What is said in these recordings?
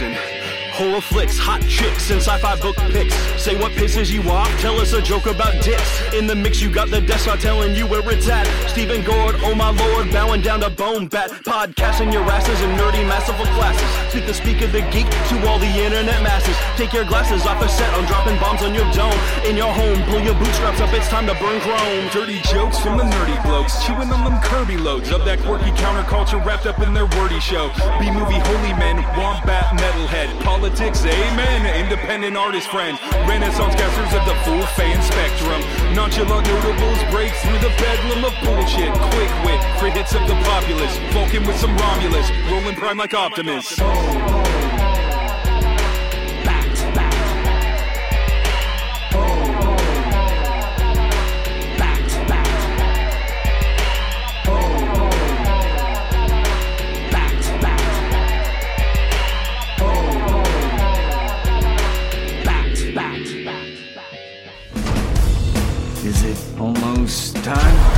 Listen. Horror flicks, hot chicks, and sci-fi book picks. Say what pisses you off, tell us a joke about dicks. In the mix, you got the desk not telling you where it's at. Stephen Gord, oh my lord, bowing down to Bone Bat. Podcasting your asses in nerdy masterful classes. Speak the speak of the geek to all the internet masses. Take your glasses off a set, I'm dropping bombs on your dome. In your home, pull your bootstraps up, it's time to burn chrome. Dirty jokes from the nerdy blokes, chewing on them Kirby loads of that quirky counterculture wrapped up in their wordy show. B-movie holy men, wombat metalhead, politics, amen, independent artist friend, renaissance casters of the full fan spectrum. Nonchalant notables break through the bedlam of bullshit. Quick wit, crit hits of the populace, Vulcan with some Romulus, rolling prime like Optimus. Time?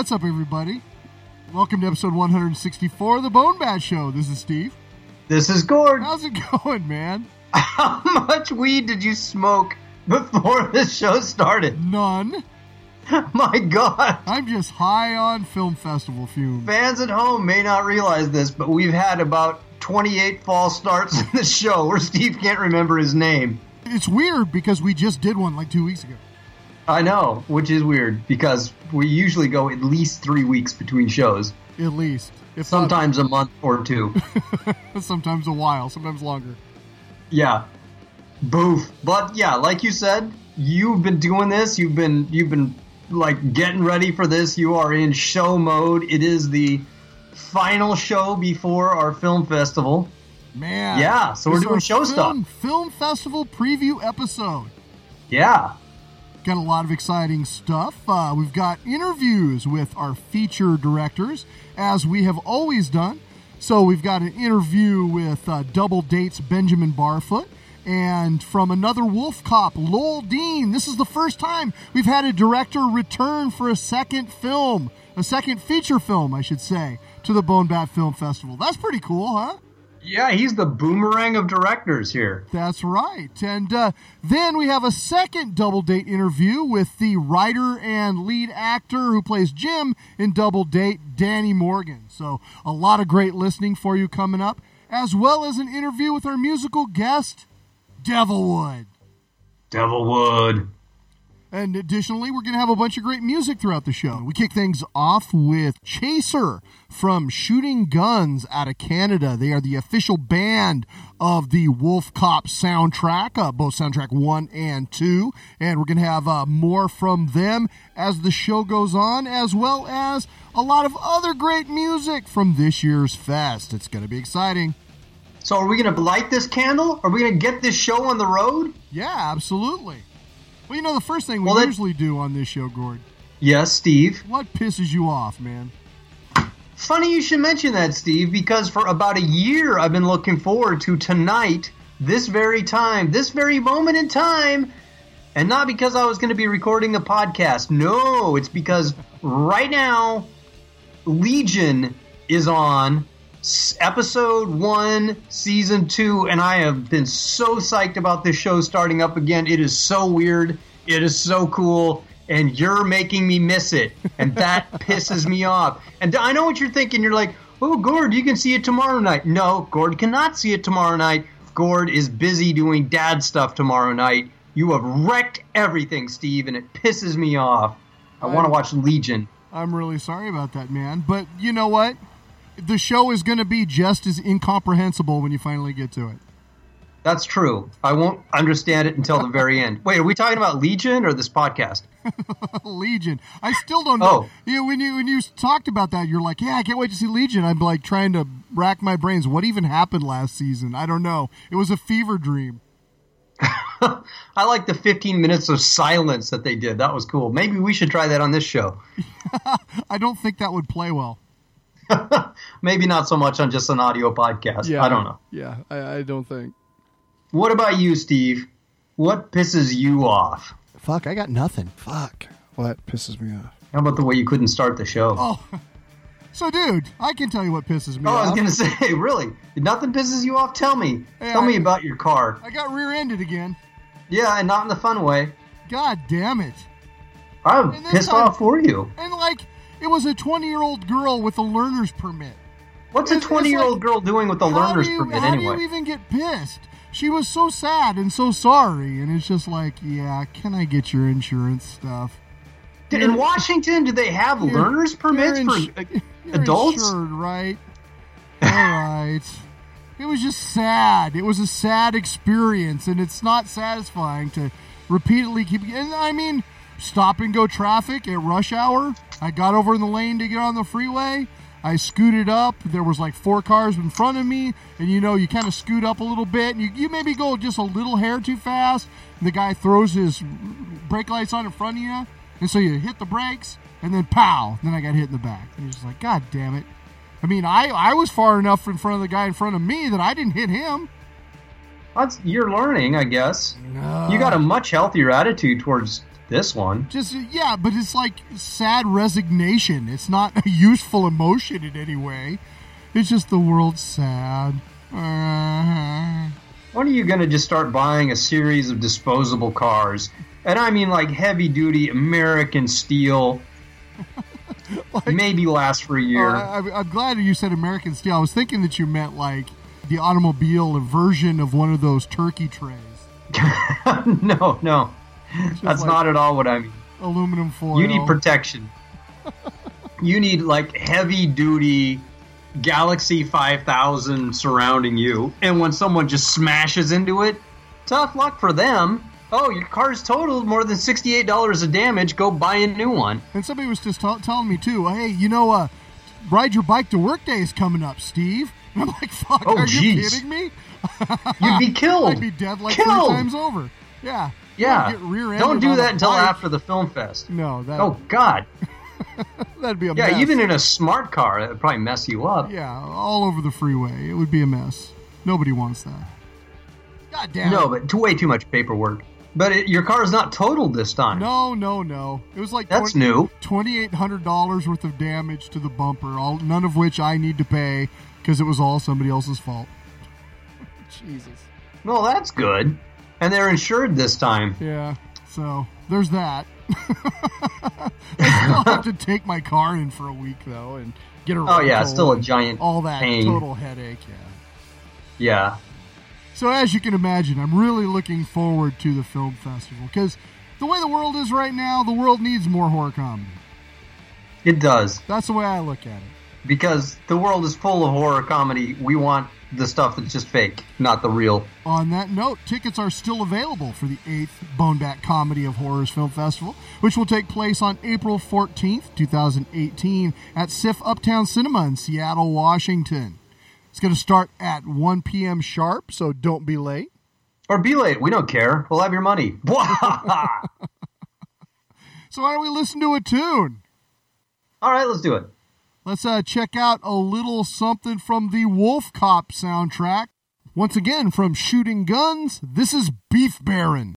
What's up, everybody? Welcome to episode 164 of the Bone Bat Show. This is Steve. This is Gord. How's it going, man? How much weed did you smoke before the show started? None. My God. I'm just high on film festival fumes. Fans at home may not realize this, but we've had about 28 false starts in the show where Steve can't remember his name. It's weird because we just did one like two weeks ago. I know, which is weird because we usually go at least three weeks between shows, At least. If sometimes a month or two. Not, sometimes a while, sometimes longer. Yeah. Boof. But yeah, like you said, you've been doing this. You've been you've been like getting ready for this. You are in show mode. It is the final show before our film festival. Man. Yeah, so we're doing show film, Film festival preview episode. Yeah. Got a lot of exciting stuff. Uh, we've got interviews with our feature directors, as we have always done. So we've got an interview with uh, Double Dates Benjamin Barfoot. And from another Wolf Cop, Lowell Dean. This is the first time we've had a director return for a second film, a second feature film, I should say, to the Bone Bat Film Festival. That's pretty cool, huh? Yeah, he's the boomerang of directors here. That's right. And uh, then we have a second double date interview with the writer and lead actor who plays Jim in Double Date, Danny Morgan. So a lot of great listening for you coming up, as well as an interview with our musical guest, Devilwood. Devilwood. And additionally, we're going to have a bunch of great music throughout the show. We kick things off with Chaser from Shooting Guns out of Canada. They are the official band of the Wolf Cop soundtrack, uh, both soundtrack one and two. And we're going to have uh, more from them as the show goes on, as well as a lot of other great music from this year's fest. It's going to be exciting. So, are we going to light this candle? Are we going to get this show on the road? Yeah, absolutely. Well, you know, the first thing we Well, that- usually do on this show, Gord, Yes, Steve. what pisses you off, man? Funny you should mention that, Steve, because for about a year I've been looking forward to tonight, this very time, this very moment in time, and not because I was going to be recording a podcast. No, it's because right now Legion is on episode one, season two, and I have been so psyched about this show starting up again. It is so weird. It is so cool. And you're making me miss it. And that pisses me off. And I know what you're thinking. You're like, oh, Gord, you can see it tomorrow night. No, Gord cannot see it tomorrow night. Gord is busy doing dad stuff tomorrow night. You have wrecked everything, Steve, and it pisses me off. I want to watch Legion. I'm really sorry about that, man. But you know what? The show is going to be just as incomprehensible when you finally get to it. That's true. I won't understand it until the very end. Wait, are we talking about Legion or this podcast? Legion. I still don't know. Oh. You know, when you when you talked about that, you're like, "Yeah, I can't wait to see Legion." I'm like trying to rack my brains. What even happened last season? I don't know. It was a fever dream. I like the 15 minutes of silence that they did. That was cool. Maybe we should try that on this show. I don't think that would play well. Maybe not so much on just an audio podcast. Yeah, I don't know. Yeah, I, I don't think. What about you, Steve? What pisses you off? Fuck, I got nothing. Fuck. What pisses me off? How about the way you couldn't start the show? Oh, so dude, I can tell you what pisses me off. Oh, I was gonna say, really? Nothing pisses you off? Tell me. Yeah, Tell me about your car. I got rear-ended again. Yeah, and not in the fun way. God damn it! I'm And pissed time- off for you. And like, it was a 20-year-old girl with a learner's permit. What's a It's- it's 20 year old like- girl doing with a learner's you, permit how anyway? do you even get pissed? She was so sad and so sorry, and it's just like, yeah, can I get your insurance stuff? in Washington, do they have You're- learner's permits for adults? insured, right? All right. It was just sad. It was a sad experience, and it's not satisfying to repeatedly keep. And I mean, stop and go traffic at rush hour. I got over in the lane to get on the freeway. I scooted up. There was like four cars in front of me, and you know, you kind of scoot up a little bit, and you, you maybe go just a little hair too fast. And the guy throws his brake lights on in front of you, and so you hit the brakes, and then pow, then I got hit in the back. And you're just like, God damn it. I mean, I, I was far enough in front of the guy in front of me that I didn't hit him. That's, you're learning, I guess. You got a much healthier attitude towards this one. Just, yeah, but it's like sad resignation. It's not a useful emotion in any way. It's just the world's sad. Uh, When are you going to just start buying a series of disposable cars? And I mean like heavy duty American steel. maybe last for a year. I, I'm- I'm glad you said American Steel. I was thinking that you meant like the automobile version of one of those turkey trays. no, no. That's like- not at all what I mean. Aluminum foil. You need protection. you need like heavy duty Galaxy 5000 surrounding you. And when someone just smashes into it, tough luck for them. Oh, your car's totaled more than $68 of damage. Go buy a new one. And somebody was just tell telling me too, hey, you know, uh, ride your bike to work day is coming up, Steve. And I'm like, fuck, Oh, are you kidding me? You'd be killed. I'd be dead like three times over. Yeah. Yeah. Don't do that until after the film fest. No, that Oh God. that'd be a mess. Yeah, mess. even in a smart car, that would probably mess you up. yeah, all over the freeway. It would be a mess. Nobody wants that. God damn. No, it. but way too much paperwork. But it, your car is not totaled this time. No, no, no. It was like That's new. Twenty-eight hundred dollars worth of damage to the bumper, all none of which I need to pay because it was all somebody else's fault. Jesus. Well, that's good. And they're insured this time. Yeah. So there's that. I still have to take my car in for a week though, and get a Oh yeah, still a giant all that pain. total headache. Yeah. Yeah. So as you can imagine, I'm really looking forward to the film festival because the way the world is right now, the world needs more horror comedy. It does. That's the way I look at it. Because the world is full of horror comedy. We want the stuff that's just fake, not the real. On that note, tickets are still available for the 8th Bone Bat Comedy of Horrors Film Festival, which will take place on April 14th, 2018 at SIFF Uptown Cinema in Seattle, Washington. It's going to start at 1 p.m. sharp, so don't be late. Or be late. We don't care. We'll have your money. So why don't we listen to a tune? All right, let's do it. Let's uh, check out a little something from the Wolf Cop soundtrack. Once again, from Shooting Guns, this is Beef Baron.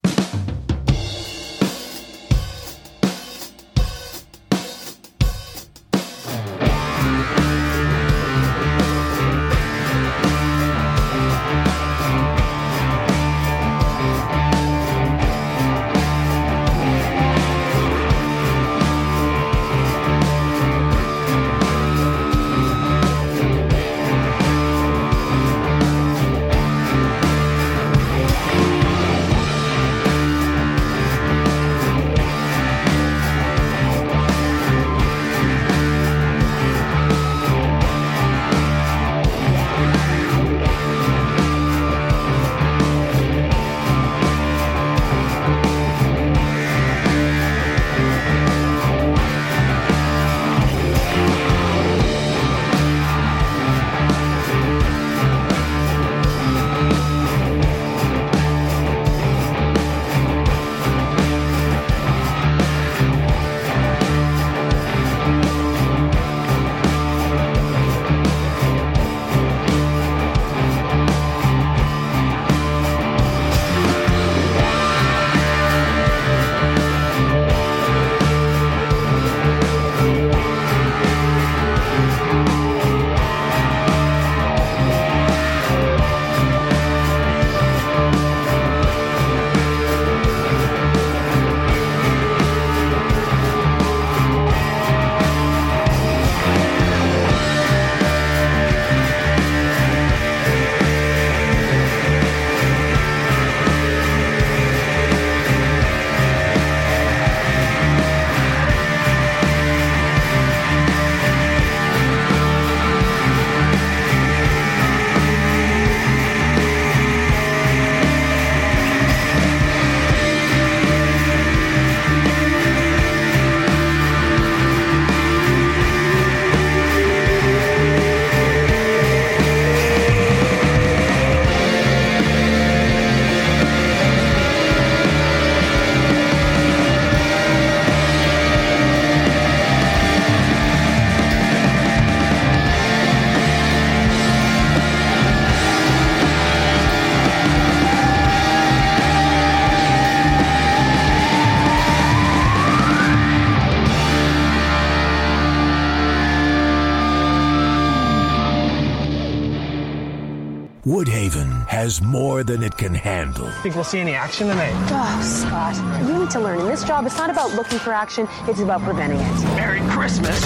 More than it can handle. Think we'll see any action tonight? Oh, Scott, you need to learn. In this job, it's not about looking for action, it's about preventing it. Merry Christmas!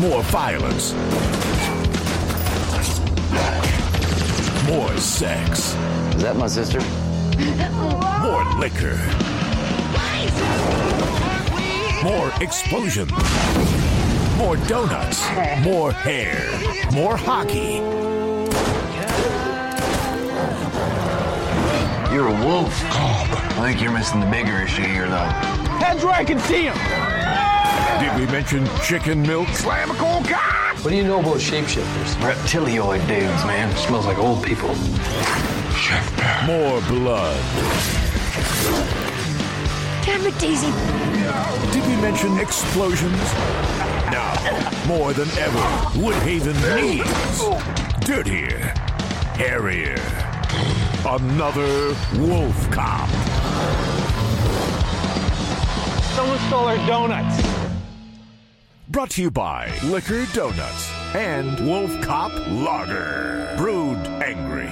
More violence. More sex. Is that my sister? More liquor. More explosions. More donuts. More hair. More hockey. You're a wolf. I think you're missing the bigger issue here, though. Heads where I can see him! Did we mention chicken milk? Slam a cold cock! What do you know about shapeshifters? Reptilioid dudes, man. Smells like old people. Chef. More blood. Damn it, Daisy. Did we mention explosions? Now, more than ever, Woodhaven needs dirtier, hairier, another wolf cop. Someone stole our donuts. Brought to you by Liquor Donuts and Wolf Cop Lager. Brewed angry.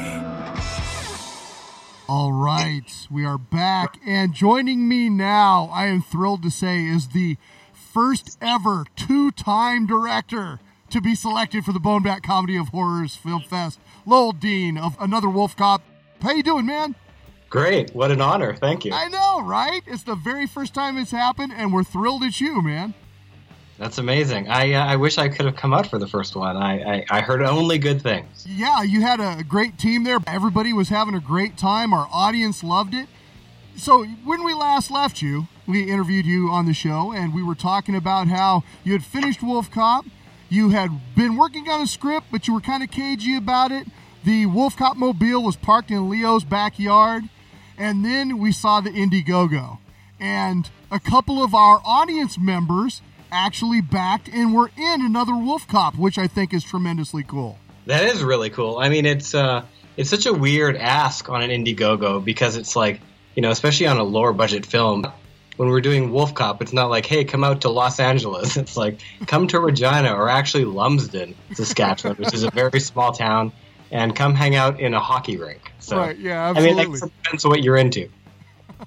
All right, we are back, and joining me now, I am thrilled to say, is the first ever two-time director to be selected for the Bone Bat Comedy of Horrors Film Fest, Lowell Dean of Another Wolf Cop. How you doing, man? Great. What an honor. Thank you. I know, right? It's the very first time it's happened, and we're thrilled it's you, man. That's amazing. I uh, I wish I could have come out for the first one. I, I, I heard only good things. Yeah, you had a great team there. Everybody was having a great time. Our audience loved it. So, when we last left you, we interviewed you on the show, and we were talking about how you had finished Wolf Cop. You had been working on a script, but you were kind of cagey about it. The Wolf Cop mobile was parked in Leo's backyard. And then we saw the Indiegogo. And a couple of our audience members actually backed and were in another Wolf Cop, which I think is tremendously cool. That is really cool. I mean, it's uh, it's such a weird ask on an Indiegogo because it's like, you know, especially on a lower budget film. When we're doing Wolf Cop, it's not like, hey, come out to Los Angeles. It's like, come to Regina or actually Lumsden, Saskatchewan, which is a very small town, and come hang out in a hockey rink. So, Right, yeah, absolutely. I mean, that depends on what you're into.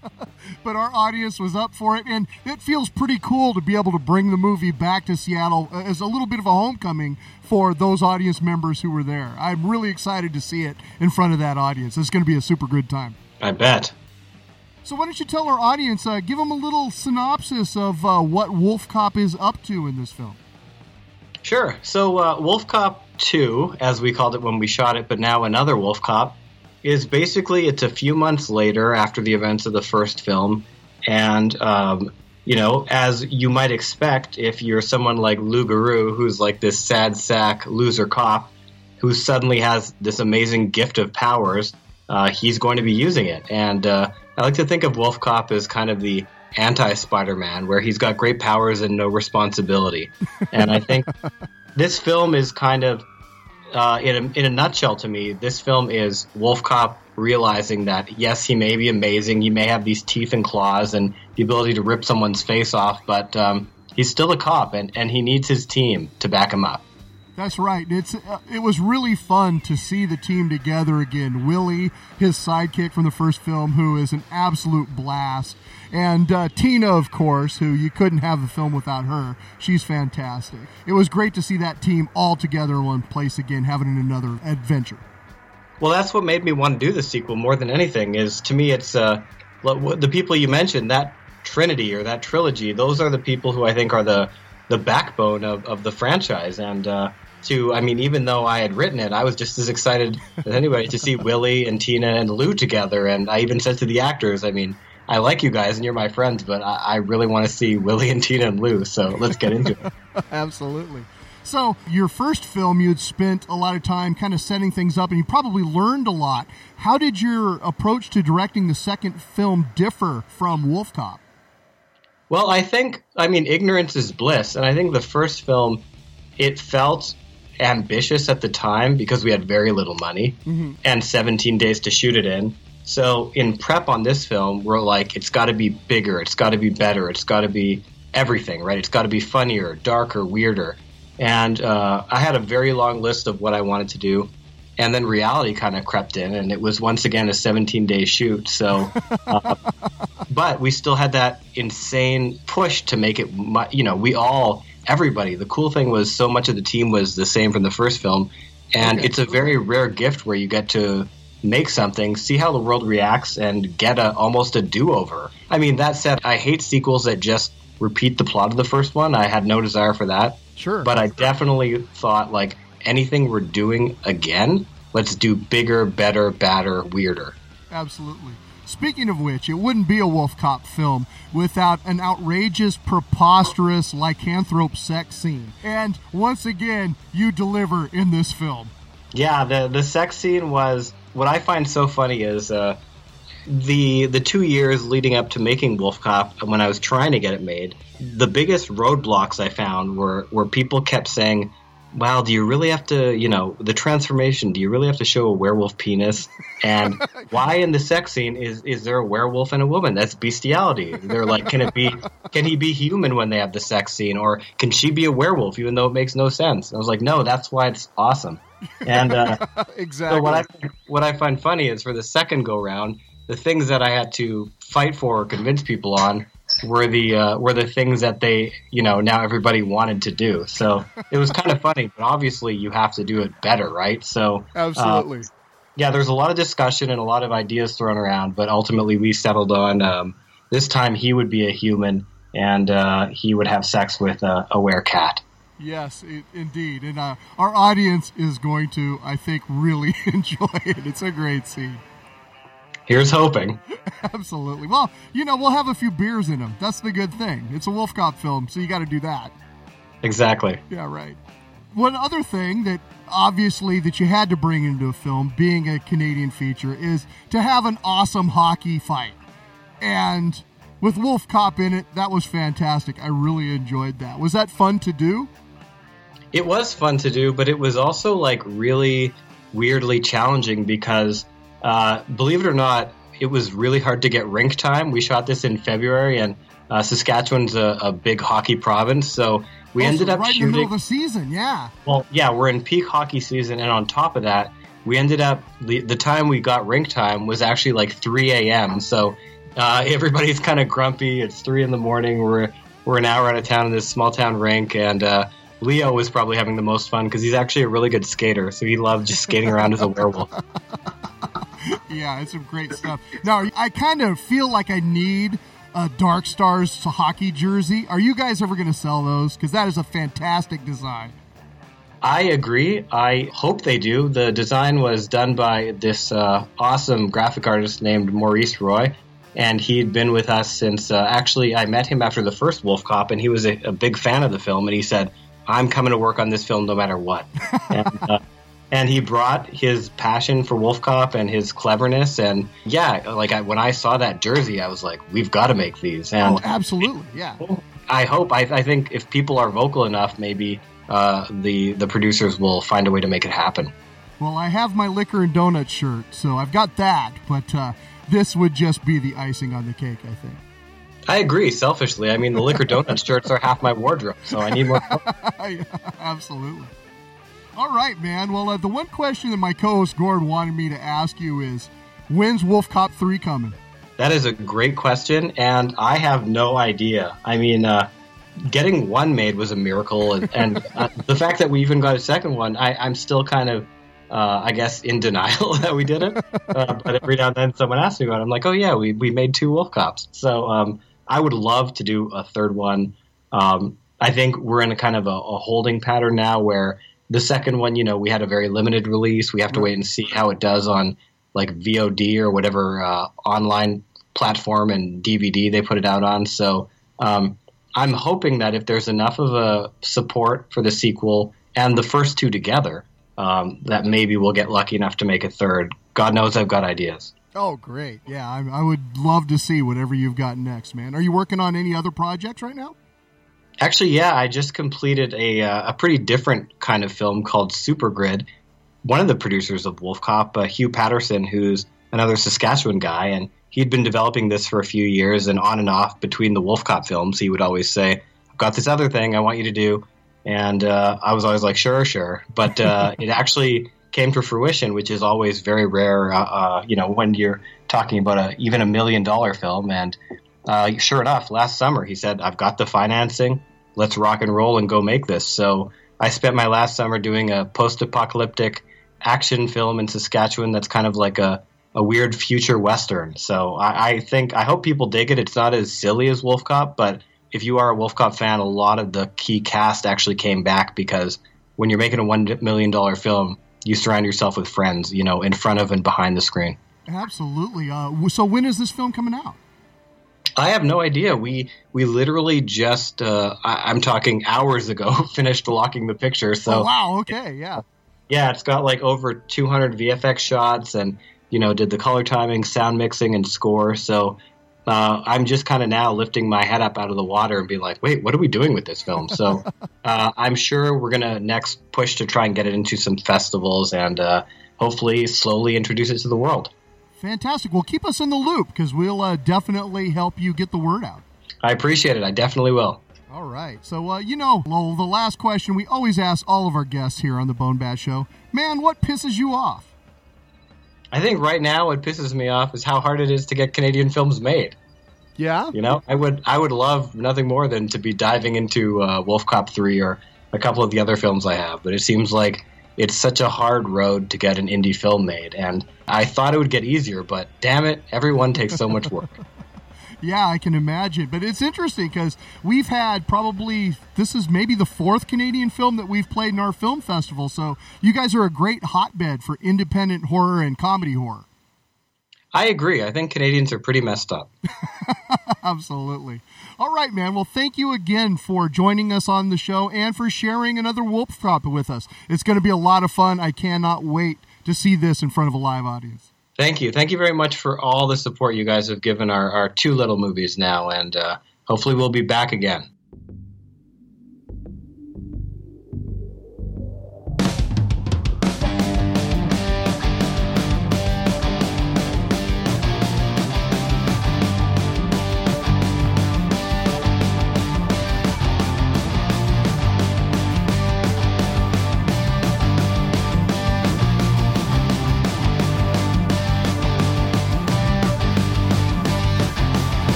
but our audience was up for it, and it feels pretty cool to be able to bring the movie back to Seattle as a little bit of a homecoming for those audience members who were there. I'm really excited to see it in front of that audience. It's going to be a super good time. I bet. So why don't you tell our audience, uh, give them a little synopsis of uh, what Wolf Cop is up to in this film? Sure. So, uh, Wolf Cop 2, as we called it when we shot it, but now another Wolf Cop, is basically it's a few months later after the events of the first film. And, um, you know, as you might expect, if you're someone like Lou Garou, who's like this sad sack loser cop who suddenly has this amazing gift of powers, uh, he's going to be using it. And uh, I like to think of Wolf Cop as kind of the anti Spider Man, where he's got great powers and no responsibility. and I think this film is kind of, uh, in, a, in a nutshell to me, this film is Wolf Cop realizing that, yes, he may be amazing, he may have these teeth and claws and the ability to rip someone's face off, but um, he's still a cop and, and he needs his team to back him up. That's right. It's uh, it was really fun to see the team together again. Willie, his sidekick from the first film, who is an absolute blast, and uh, Tina, of course, who you couldn't have the film without her. She's fantastic. It was great to see that team all together in one place again, having another adventure. Well, that's what made me want to do the sequel more than anything. Is to me, it's uh, the people you mentioned that trinity or that trilogy. Those are the people who I think are the the backbone of, of the franchise. And uh, to, I mean, even though I had written it, I was just as excited as anybody to see Willie and Tina and Lou together. And I even said to the actors, I mean, I like you guys and you're my friends, but I, I really want to see Willie and Tina and Lou. So let's get into it. Absolutely. So, your first film, you had spent a lot of time kind of setting things up, and you probably learned a lot. How did your approach to directing the second film differ from Wolf Cop? Well, I think, I mean, ignorance is bliss. And I think the first film, it felt ambitious at the time because we had very little money Mhm. and 17 days to shoot it in. So in prep on this film, we're like, it's got to be bigger, it's got to be better, it's got to be everything, right? It's got to be funnier, darker, weirder. And uh, I had a very long list of what I wanted to do. And then reality kind of crept in, and it was once again a 17 day shoot. So, uh, but we still had that insane push to make it, you know, we all, everybody, the cool thing was so much of the team was the same from the first film. And Okay. it's a very rare gift where you get to make something, see how the world reacts, and get a almost a do over. I mean, that said, I hate sequels that just repeat the plot of the first one. I had no desire for that. Sure. But I definitely thought, like, anything we're doing again, let's do bigger, better, badder, weirder. Absolutely. Speaking of which, it wouldn't be a Wolf Cop film without an outrageous, preposterous lycanthrope sex scene. And once again, you deliver in this film. Yeah, the the sex scene was what I find so funny is uh, the the two years leading up to making Wolf Cop, when I was trying to get it made, the biggest roadblocks I found were where people kept saying, "Wow, do you really have to, you know, the transformation? Do you really have to show a werewolf penis? And why in the sex scene is is there a werewolf and a woman? That's bestiality." They're like, "Can it be? Can he be human when they have the sex scene, or can she be a werewolf, even though it makes no sense?" And I was like, "No, that's why it's awesome." And uh, exactly. so what I what I find funny is for the second go round, the things that I had to fight for or convince people on were the uh, were the things that they you know now everybody wanted to do. So it was kind of funny, but obviously you have to do it better, right? So uh, Absolutely. yeah, there's a lot of discussion and a lot of ideas thrown around, but ultimately we settled on um, this time he would be a human and uh, he would have sex with a, a werecat. Yes, i indeed. And uh, our audience is going to, I think, really enjoy it. It's a great scene. Here's hoping. Absolutely. Well, you know, we'll have a few beers in them. That's the good thing. It's a Wolf Cop film, so you got to do that. Exactly. Yeah, right. One other thing that obviously that you had to bring into a film, being a Canadian feature, is to have an awesome hockey fight. And with Wolf Cop in it, that was fantastic. I really enjoyed that. Was that fun to do? It was fun to do, but it was also like really weirdly challenging because, uh, believe it or not, it was really hard to get rink time. We shot this in February, and uh, Saskatchewan's a, a big hockey province, so we Oh, ended so up right in the middle of the season. Yeah. Well, yeah, we're in peak hockey season, and on top of that, we ended up the, the time we got rink time was actually like 3 a.m. So uh, everybody's kind of grumpy. It's three in the morning. We're we're an hour out of town in this small town rink, and uh, Leo was probably having the most fun because he's actually a really good skater. So he loved just skating around as a werewolf. yeah, it's some great stuff. Now, I kind of feel like I need a Dark Stars hockey jersey. Are you guys ever going to sell those? Because that is a fantastic design. I agree. I hope they do. The design was done by this uh, awesome graphic artist named Maurice Roy, and he'd been with us since. Uh, actually, I met him after the first Wolf Cop, and he was a, a big fan of the film. And he said, "I'm coming to work on this film no matter what." and, uh, and he brought his passion for Wolf Cop and his cleverness, and yeah, like I, when I saw that jersey, I was like, "We've got to make these." And oh, absolutely, yeah. I hope. I, I think if people are vocal enough, maybe uh, the the producers will find a way to make it happen. Well, I have my liquor and donut shirt, so I've got that. But uh, this would just be the icing on the cake, I think. I agree. Selfishly, I mean, the liquor donut shirts are half my wardrobe, so I need more. Yeah, Absolutely. All right, man. Well, uh, the one question that my co-host Gord wanted me to ask you is, when's Wolf Cop three coming? That is a great question, and I have no idea. I mean, uh, getting one made was a miracle, and, and uh, the fact that we even got a second one, I, I'm still kind of, uh, I guess, in denial that we did it. Uh, but every now and then, someone asks me about it. I'm like, oh yeah, we we made two Wolf Cops. So um, I would love to do a third one. Um, I think we're in a kind of a, a holding pattern now where the second one, you know, we had a very limited release. We have to wait and see how it does on like VOD or whatever uh, online platform and DVD they put it out on. So um, I'm hoping that if there's enough of a support for the sequel and the first two together, um, that maybe we'll get lucky enough to make a third. God knows I've got ideas. Oh, great! Yeah, I, I would love to see whatever you've got next, man. Are you working on any other projects right now? Actually, yeah, I just completed a uh, a pretty different kind of film called Super Grid. One of the producers of Wolf Cop, uh, Hugh Patterson, who's another Saskatchewan guy, and he'd been developing this for a few years, and on and off between the Wolf Cop films, he would always say, "I've got this other thing I want you to do," and uh, I was always like, "Sure, sure," but uh, it actually came to fruition, which is always very rare. Uh, uh, you know, when you're talking about a even a million dollar film, and uh, sure enough, last summer he said, "I've got the financing. Let's rock and roll and go make this." So I spent my last summer doing a post-apocalyptic action film in Saskatchewan. That's kind of like a a weird future western. So I, I think I hope people dig it. It's not as silly as Wolf Cop, but if you are a Wolf Cop fan, a lot of the key cast actually came back because when you're making a one million dollar film, you surround yourself with friends, you know, in front of and behind the screen. Absolutely. Uh, so when is this film coming out? I have no idea. We we literally just uh, I, I'm talking hours ago finished locking the picture. So oh, wow. Okay. Yeah. Yeah, it's got like over 200 VFX shots, and you know, did the color timing, sound mixing, and score. So uh, I'm just kind of now lifting my head up out of the water and being like, wait, what are we doing with this film? So uh, I'm sure we're gonna next push to try and get it into some festivals and uh, hopefully slowly introduce it to the world. Fantastic. Well, keep us in the loop because we'll uh, definitely help you get the word out. I appreciate it. I definitely will. All right. So, uh, you know, Lowell, the last question we always ask all of our guests here on the Bone Bat Show man, what pisses you off? I think right now what pisses me off is how hard it is to get Canadian films made. Yeah. You know, I would I would love nothing more than to be diving into uh, Wolf Cop three or a couple of the other films I have, but it seems like it's such a hard road to get an indie film made, and I thought it would get easier, but damn it, everyone takes so much work. Yeah, I can imagine. But it's interesting because we've had probably, this is maybe the fourth Canadian film that we've played in our film festival. So you guys are a great hotbed for independent horror and comedy horror. I agree. I think Canadians are pretty messed up. Absolutely. All right, man. Well, thank you again for joining us on the show and for sharing another Wolf Cop with us. It's going to be a lot of fun. I cannot wait to see this in front of a live audience. Thank you. Thank you very much for all the support you guys have given our, our two little movies now, and uh, hopefully we'll be back again.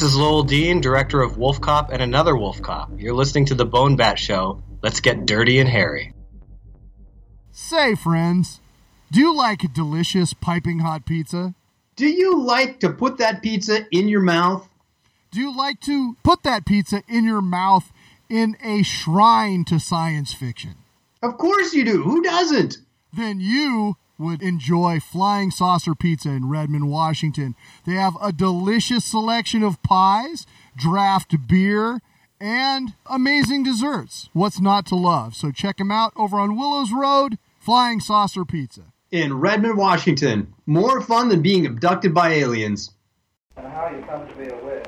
This is Lowell Dean, director of Wolf Cop and another Wolf Cop. You're listening to the Bone Bat Show. Let's get dirty and hairy. Say, friends, do you like delicious piping hot pizza? Do you like to put that pizza in your mouth? Do you like to put that pizza in your mouth in a shrine to science fiction? Of course you do. Who doesn't? Then you would enjoy Flying Saucer Pizza in Redmond, Washington. They have a delicious selection of pies, draft beer, and amazing desserts. What's not to love? So check them out over on Willows Road, Flying Saucer Pizza. In Redmond, Washington. More fun than being abducted by aliens. And How you come to be a witch?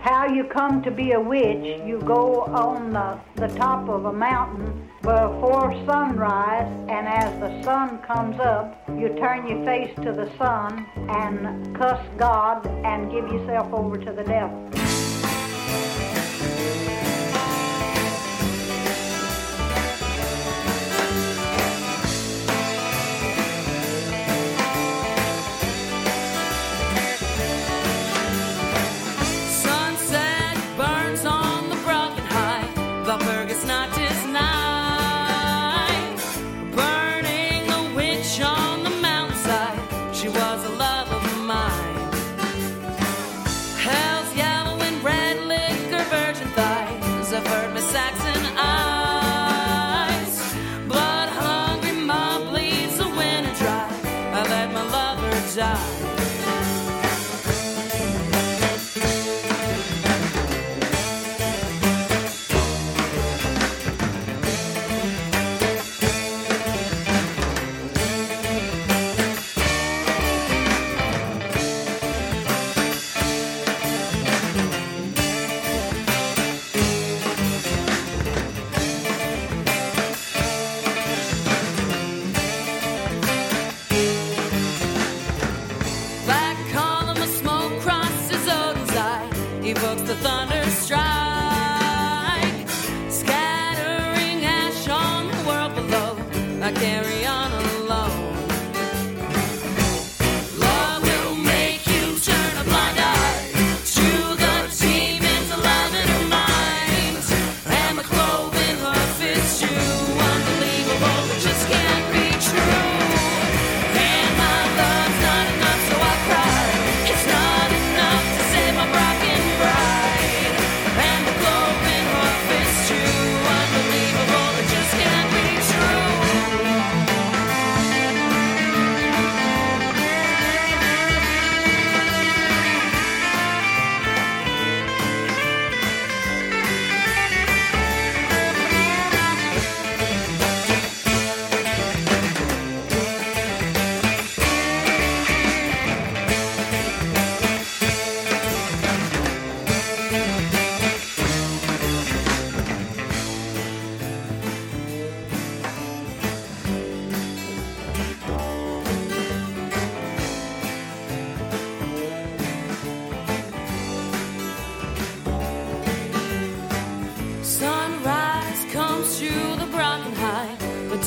How you come to be a witch, you go on the, the top of a mountain before sunrise, and as the sun comes up, you turn your face to the sun and cuss God and give yourself over to the devil.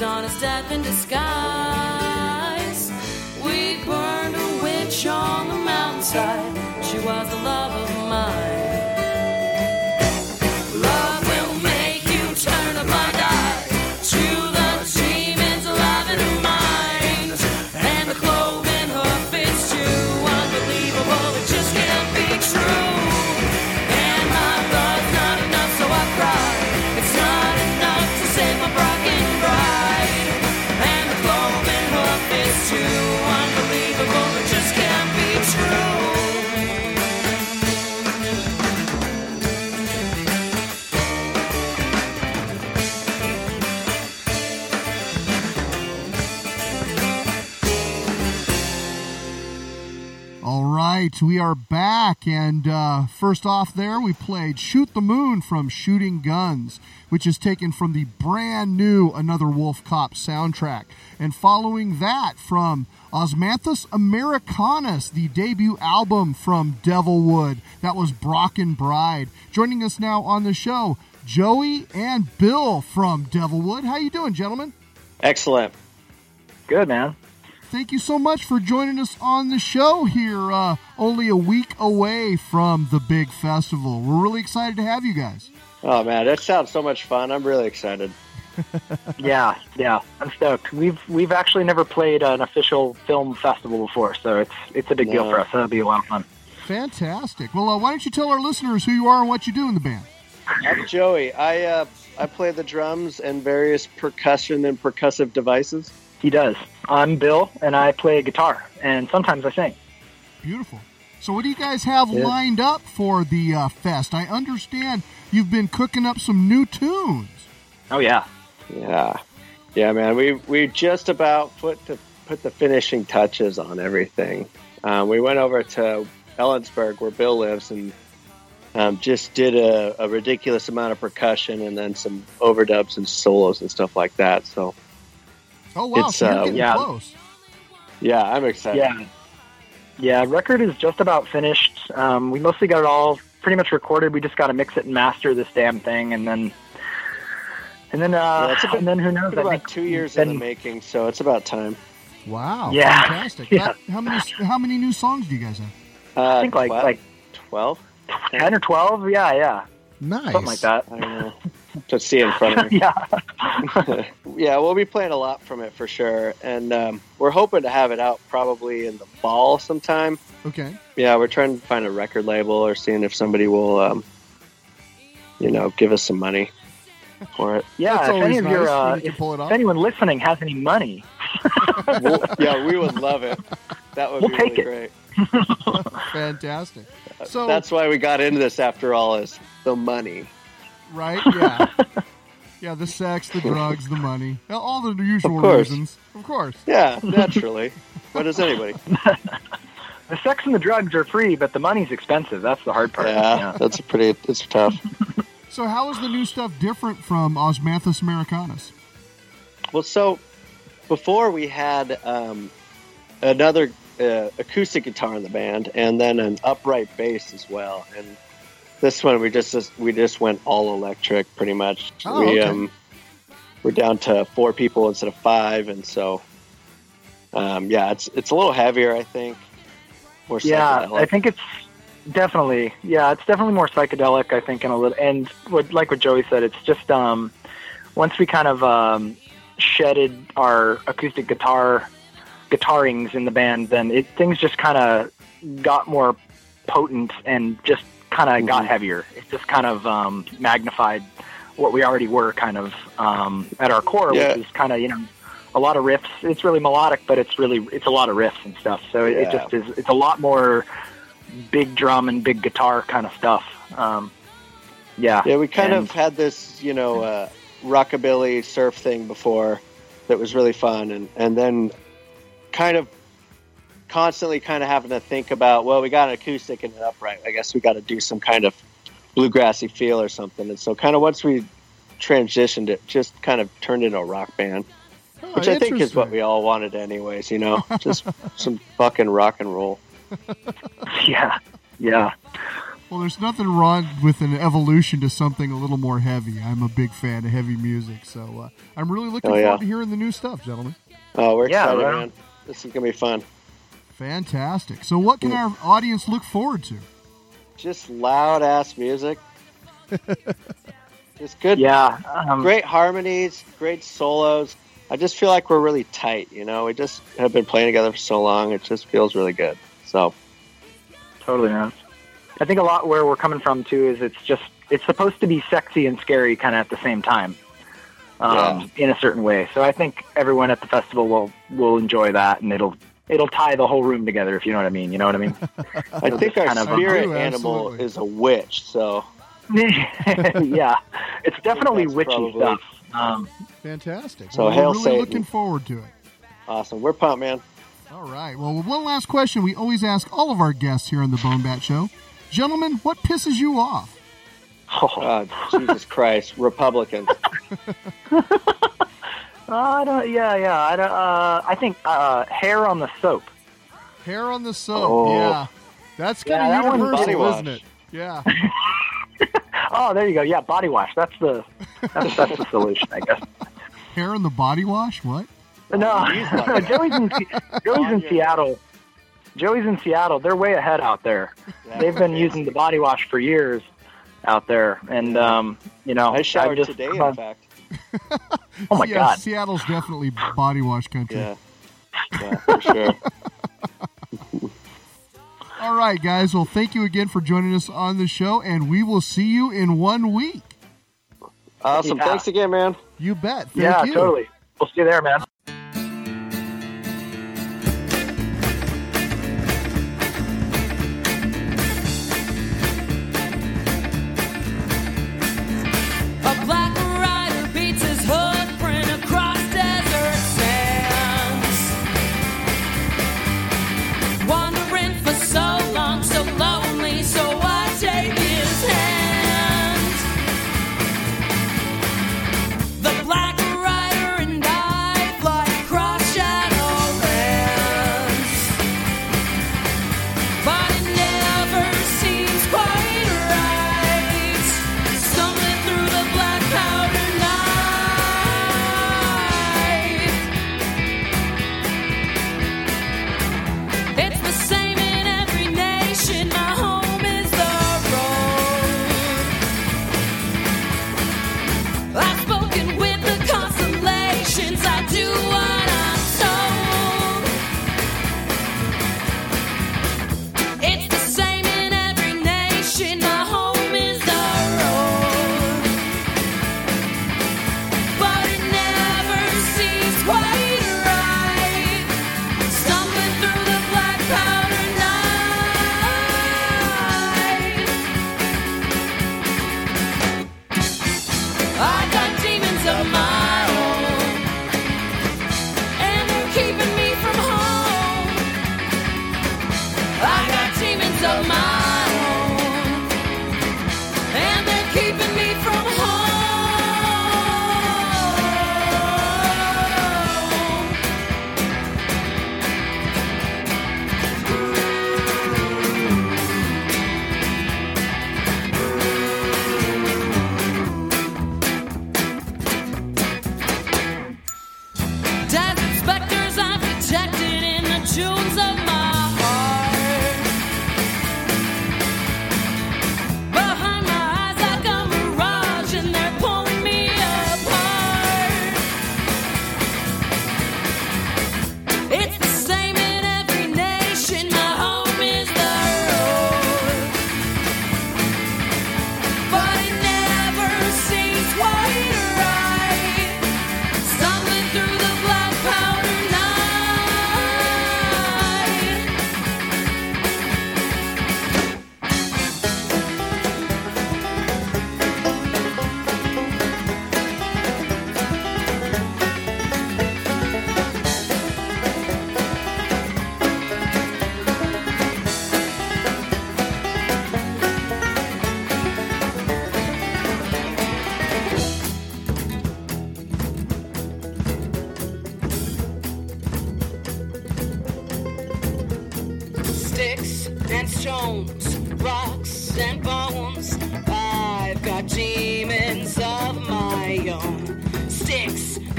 Dawn is death in disguise. We burned a witch on the mountainside. Right, we are back. And uh, first off, there we played Shoot the Moon from Shooting Guns, which is taken from the brand new Another WolfCop soundtrack. And following that, from Osmanthus Americanus, the debut album from Devilwood, that was Brocken Bride. Joining us now on the show, Joey and Bill from Devilwood. How you doing, gentlemen? Excellent. Good, man. Thank you so much for joining us on the show here, uh, only a week away from the big festival. We're really excited to have you guys. Oh man, that sounds so much fun. I'm really excited. yeah, yeah, I'm stoked. We've we've actually never played an official film festival before, so it's it's a big deal for us. That'll be a lot of fun. Fantastic. Well, uh, why don't you tell our listeners who you are and what you do in the band? I'm Joey. I uh, I play the drums and various percussion and percussive devices. He does. I'm Bill, and I play guitar, and sometimes I sing. Beautiful. So, what do you guys have Yeah. lined up for the uh, fest? I understand you've been cooking up some new tunes. Oh yeah, Yeah, yeah, man. We we just about put the put the finishing touches on everything. Um, we went over to Ellensburg, where Bill lives, and um, just did a, a ridiculous amount of percussion and then some overdubs and solos and stuff like that. So, Oh wow, It's, so you're uh, yeah. close. yeah, I'm excited. Yeah. Yeah, record is just about finished. Um, we mostly got it all pretty much recorded. We just got to mix it and master this damn thing, and then, and then, uh, Yeah, it's about- and then who knows? It's I about think two years then- in the making, so it's about time. Wow, Yeah. fantastic. Yeah. That- how many how many new songs do you guys have? Uh, I think like 12? like 12? ten or twelve. Yeah, yeah, Nice. something like that. I don't know. To see in front of me. yeah, yeah, we'll be playing a lot from it for sure, and um, we're hoping to have it out probably in the fall sometime. Okay. Yeah, we're trying to find a record label or seeing if somebody will, um, you know, give us some money for it. yeah. That's if any of nice when uh, you if, pull it if anyone listening has any money, We'll- yeah, we would love it. That would We'll be take really it. great. Fantastic. So That's why we got into this after all is the money. Right, yeah, yeah. The sex, the drugs, the money, all the usual Of reasons. Of course. Yeah, naturally. what does anybody? the sex and the drugs are free, but the money's expensive. That's the hard part. Yeah, that's a pretty. It's tough. So, how is the new stuff different from Osmanthus americanus? Well, so before we had um, another uh, acoustic guitar in the band, and then an upright bass as well. And this one, we just we just went all electric, pretty much. Oh, we okay. um, we're down to four people instead of five, and so um, yeah, it's it's a little heavier, I think. More Yeah. I think it's definitely yeah, it's definitely more psychedelic. I think in a little and what like what Joey said, it's just um once we kind of um shedded our acoustic guitar guitarings in the band, then it things just kind of got more potent and just kind of got heavier. It just kind of um, magnified what we already were kind of um, at our core, Yeah. which is kind of you know a lot of riffs. It's really melodic, but it's really it's a lot of riffs and stuff. So it, it just is. It's a lot more big drum and big guitar kind of stuff. Um, yeah, Yeah, we kind And- of had this, you know, uh, rockabilly surf thing before that was really fun, and and then kind of constantly kind of having to think about, well, we got an acoustic and an upright. I guess we got to do some kind of bluegrassy feel or something. And so, kind of once we transitioned, it just kind of turned into a rock band, Oh, which I think is what we all wanted, anyways. You know, just some fucking rock and roll. yeah, yeah. Well, there's nothing wrong with an evolution to something a little more heavy. I'm a big fan of heavy music, so uh, I'm really looking Oh, yeah. forward to hearing the new stuff, gentlemen. Oh, we're Yeah, excited, right on. man. This is gonna be fun. Fantastic. So, what can our audience look forward to? Just loud ass music. just good. Yeah, um, great harmonies, great solos. I just feel like we're really tight. You know, we just have been playing together for so long. It just feels really good. So Totally, man. I think a lot where we're coming from too is it's just it's supposed to be sexy and scary kind of at the same time, um, in a certain way. So I think everyone at the festival will will enjoy that, and it'll it'll tie the whole room together. If you know what I mean, you know what I mean. I think our spirit do, animal is a witch. So yeah, it's definitely witchy probably- stuff. Um, Fantastic. So, well, hail really Satan. looking forward to it. awesome. We're pumped, man. All right. Well, one last question we always ask all of our guests here on the Bone Bat Show. Gentlemen, what pisses you off? Oh, Jesus Christ, Republicans. Uh, I don't. Yeah, yeah. I don't. Uh, I think uh, hair on the soap. Hair on the soap. Oh. Yeah. That's kind that of one's universal, body isn't it? Yeah. Oh, there you go. Yeah, body wash. That's the that's, that's the solution, I guess. Hair in the body wash? What? No, Joey's in Joey's in Seattle. Joey's in Seattle. They're way ahead out there. Yeah, They've been fancy. using the body wash for years out there, and um, you know, I showered just, today, uh, in fact. Oh my yeah, God. Seattle's definitely body wash country. Yeah. Yeah, for sure. All right, guys. Well, thank you again for joining us on the show, and we will see you in one week. Awesome. Yeah. Thanks again, man. You bet. Thank yeah, you. totally. We'll see you there, man.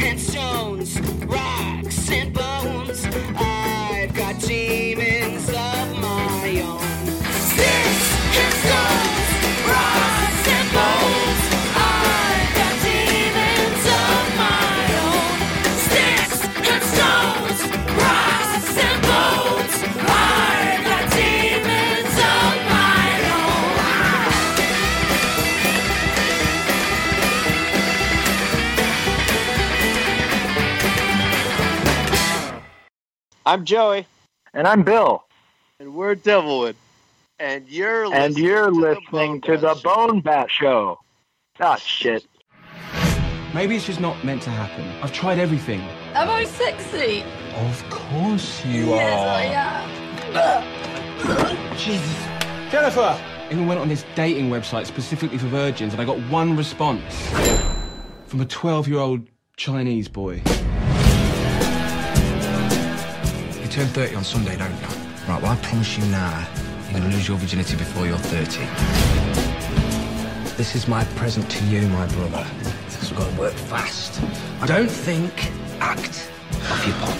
And stones, I'm Joey. And I'm Bill. And we're Devilwood. And you're listening And you're to listening the to the Bone Bat Show. Ah, shit. Maybe it's just not meant to happen. I've tried everything. Am I sexy? Of course you are. yes, I am. Jesus. Jennifer! Even went on this dating website specifically for virgins and I got one response from a 12 year old Chinese boy. You turn 30 on Sunday, don't you? Right, well, I promise you now, you're going to lose your virginity before you're 30. This is my present to you, my brother. Because we've got to work fast. I don't think, act off your pot.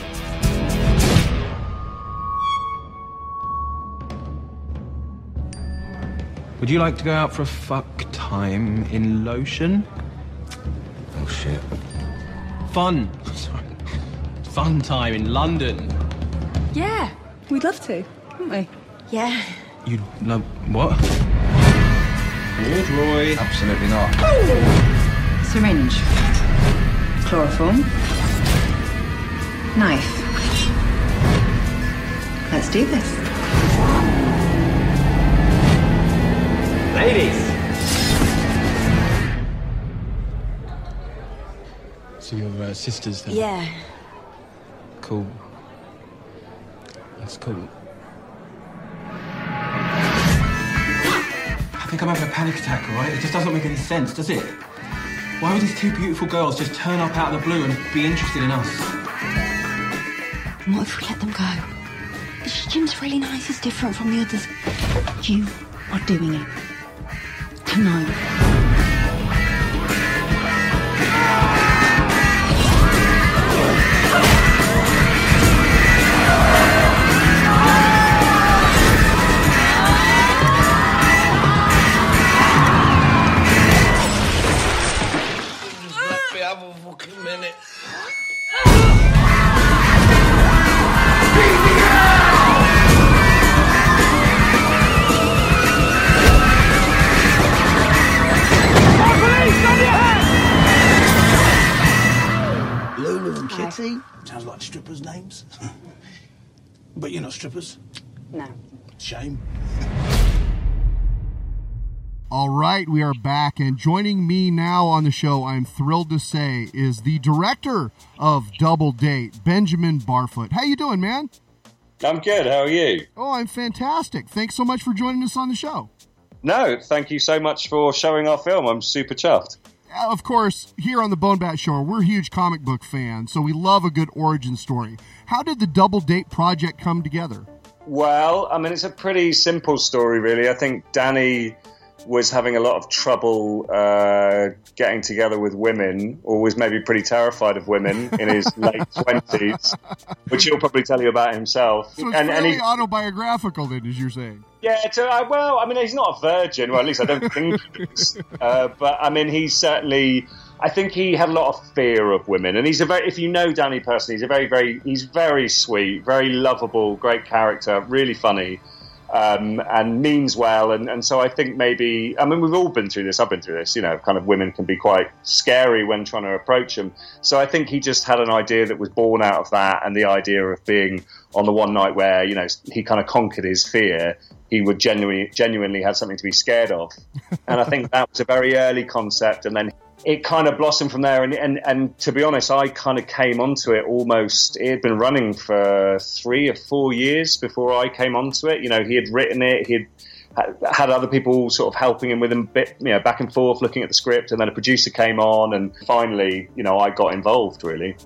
Would you like to go out for a fuck time in lotion? Oh, shit. fun. Sorry. Fun time in London. Yeah, we'd love to, wouldn't we? Yeah. You'd love what? Lord Roy. Absolutely not. Syringe. Chloroform. Knife. Let's do this. Ladies. So you're uh, sisters then? Yeah. Cool. That's cool. I think I'm having a panic attack, all right? It just doesn't make any sense, does it? Why would these two beautiful girls just turn up out of the blue and be interested in us? What if we let them go? Jim's really nice. He's different from the others. You are doing it. Tonight. Let me have a fucking minute. Lulu and Kitty. Sounds like strippers' names. but you're not strippers. No. Shame. All right, we are back, and joining me now on the show, I'm thrilled to say, is the director of Double Date, Benjamin Barfoot. How you doing, man? I'm good. How are you? Oh, I'm fantastic. Thanks so much for joining us on the show. No, thank you so much for showing our film. I'm super chuffed. Of course, here on the Bone Bat Show, we're huge comic book fans, so we love a good origin story. How did the Double Date project come together? Well, I mean, it's a pretty simple story, really. I think Danny was having a lot of trouble uh, getting together with women, or was maybe pretty terrified of women in his late twenties, which he'll probably tell you about himself. So it's and, and he, autobiographical, then, as you're saying. Yeah, so, uh, well, I mean, he's not a virgin. Well, at least I don't think he is. Uh, but I mean, he's certainly. I think he had a lot of fear of women, and he's a very. If you know Danny personally, he's a very, very. He's very sweet, very lovable, great character, really funny, um, and means well. And, and so I think maybe. I mean, we've all been through this. I've been through this. You know, kind of women can be quite scary when trying to approach them. So I think he just had an idea that was born out of that, and the idea of being on the one night where you know he kind of conquered his fear he would genuinely genuinely have something to be scared of. And I think that was a very early concept, and then it kind of blossomed from there. And and, and to be honest, I kind of came onto it almost. It had been running for three or four years before I came onto it. You know, he had written it. He had had other people sort of helping him with him, bit, you know, back and forth, looking at the script, and then a producer came on, and finally, you know, I got involved really.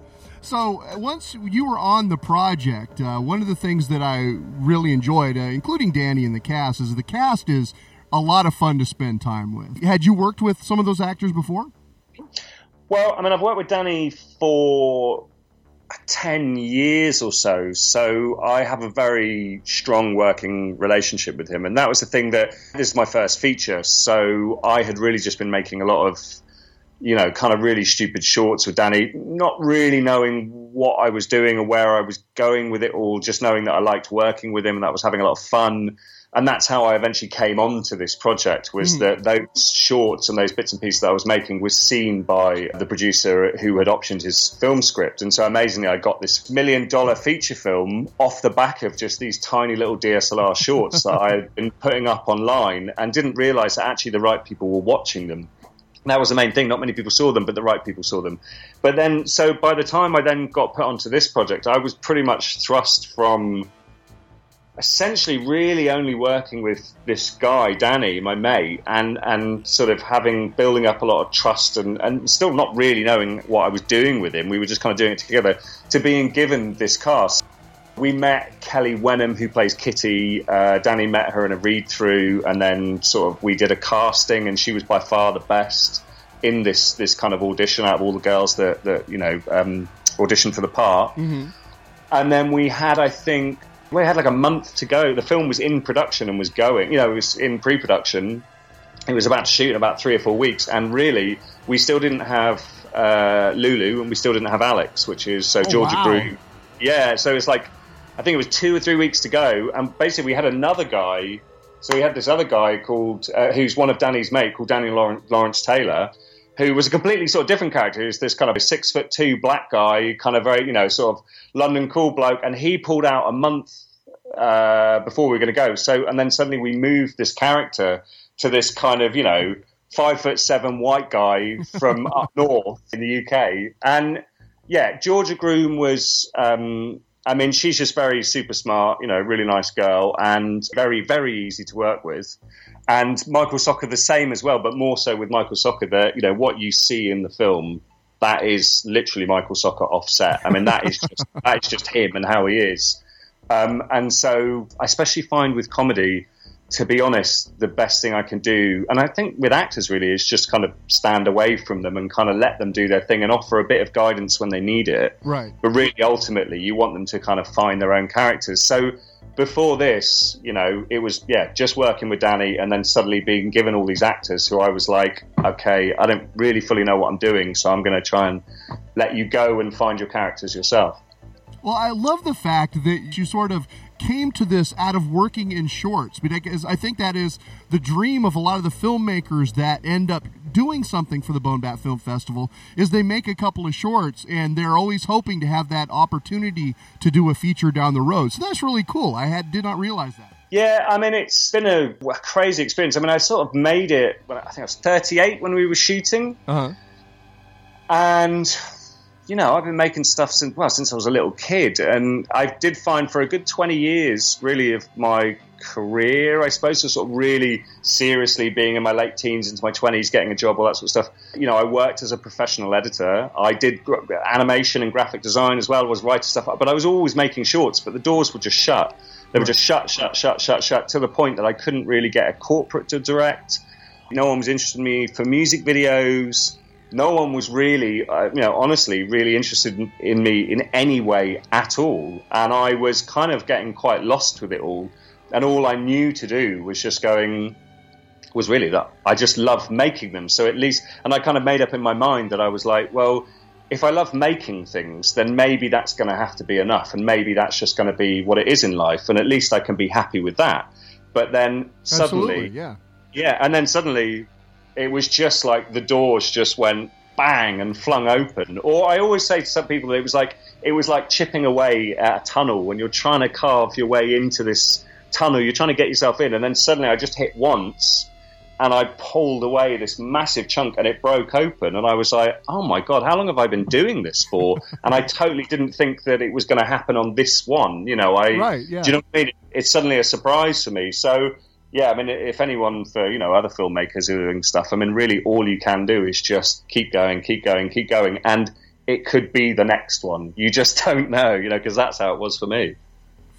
So uh, once you were on the project, uh, one of the things that I really enjoyed, uh, including Danny and the cast, is the cast is a lot of fun to spend time with. Had you worked with some of those actors before? Well, I mean, I've worked with Danny for uh, 10 years or so, so I have a very strong working relationship with him. And that was the thing that this is my first feature, so I had really just been making a lot of, you know, kind of really stupid shorts with Danny, not really knowing what I was doing or where I was going with it all, just knowing that I liked working with him and that I was having a lot of fun and that's how I eventually came on to this project. Was Mm. that those shorts and those bits and pieces that I was making was seen by the producer who had optioned his film script, and so amazingly, I got this million dollar feature film off the back of just these tiny little DSLR shorts that I had been putting up online, and didn't realize that actually the right people were watching them. That was the main thing. Not many people saw them, but the right people saw them. But then, so by the time I then got put onto this project, I was pretty much thrust from essentially really only working with this guy Danny, my mate, and and sort of having building up a lot of trust and and still not really knowing what I was doing with him. We were just kind of doing it together. To being given this cast. We met Kelly Wenham, who plays Kitty. Uh, Danny met her in a read through, and then sort of we did a casting, and she was by far the best in this this kind of audition out of all the girls that that you know um, auditioned for the part. Mm-hmm. And then we had, I think, we had like a month to go. The film was in production and was going. You know, it was in pre-production. It was about to shoot in about three or four weeks, and really, we still didn't have uh, Lulu, and we still didn't have Alex, which is so Oh, Georgia wow. grew. Yeah, so it's like I think it was two or three weeks to go, and basically we had another guy. So we had this other guy called uh, who's one of Danny's mate called Danny Lawrence, Lawrence Taylor, who was a completely sort of different character. He's this kind of a six foot two black guy, kind of very you know sort of London cool bloke, and he pulled out a month uh, before we were going to go. So and then suddenly we moved this character to this kind of you know five foot seven white guy from up north in the UK, and yeah, Georgia Groom was. Um, I mean, she's just very super smart, you know, really nice girl, and very, very easy to work with. And Michael Socha the same as well, but more so with Michael Socha. That you know what you see in the film, that is literally Michael Socha offset. I mean, that is just that is just him and how he is. Um, and so, I especially find with comedy, to be honest, the best thing I can do, and I think with actors really, is just kind of stand away from them and kind of let them do their thing and offer a bit of guidance when they need it. Right. But really, ultimately, you want them to kind of find their own characters. So before this, you know, it was, yeah, just working with Danny and then suddenly being given all these actors who I was like, okay, I don't really fully know what I'm doing, so I'm going to try and let you go and find your characters yourself. Well, I love the fact that you sort of came to this out of working in shorts because I think that is the dream of a lot of the filmmakers that end up doing something for the Bone Bat Film Festival is they make a couple of shorts and they're always hoping to have that opportunity to do a feature down the road. So that's really cool. I had did not realize that. Yeah, I mean, it's been a, a crazy experience. I mean, I sort of made it when I think I was 38 when we were shooting. Uh-huh. And, you know, I've been making stuff since, well, since I was a little kid. And I did find for a good 20 years, really, of my career, I suppose, so sort of really seriously being in my late teens into my 20s, getting a job, all that sort of stuff. You know, I worked as a professional editor. I did animation and graphic design as well, was writing stuff up, but I was always making shorts, but the doors were just shut. They were just shut, shut, shut, shut, shut, to the point that I couldn't really get a corporate to direct. No one was interested in me for music videos. No one was really, uh, you know, honestly, really interested in, in me in any way at all. And I was kind of getting quite lost with it all. And all I knew to do was just going, was really that I just love making them. So at least, and I kind of made up in my mind that I was like, well, if I love making things, then maybe that's going to have to be enough. And maybe that's just going to be what it is in life. And at least I can be happy with that. But then suddenly, Absolutely, yeah. yeah, and then suddenly it was just like the doors just went bang and flung open. Or I always say to some people that it was like it was like chipping away at a tunnel when you're trying to carve your way into this tunnel. You're trying to get yourself in, and then suddenly I just hit once. And I pulled away this massive chunk and it broke open. And I was like, oh my God, how long have I been doing this for? and I totally didn't think that it was going to happen on this one. You know, I, Right, yeah. do you know what I mean? It's suddenly a surprise for me. So, yeah, I mean, if anyone for you know other filmmakers who are doing stuff, I mean, really, all you can do is just keep going, keep going, keep going, and it could be the next one. You just don't know, you know, because that's how it was for me.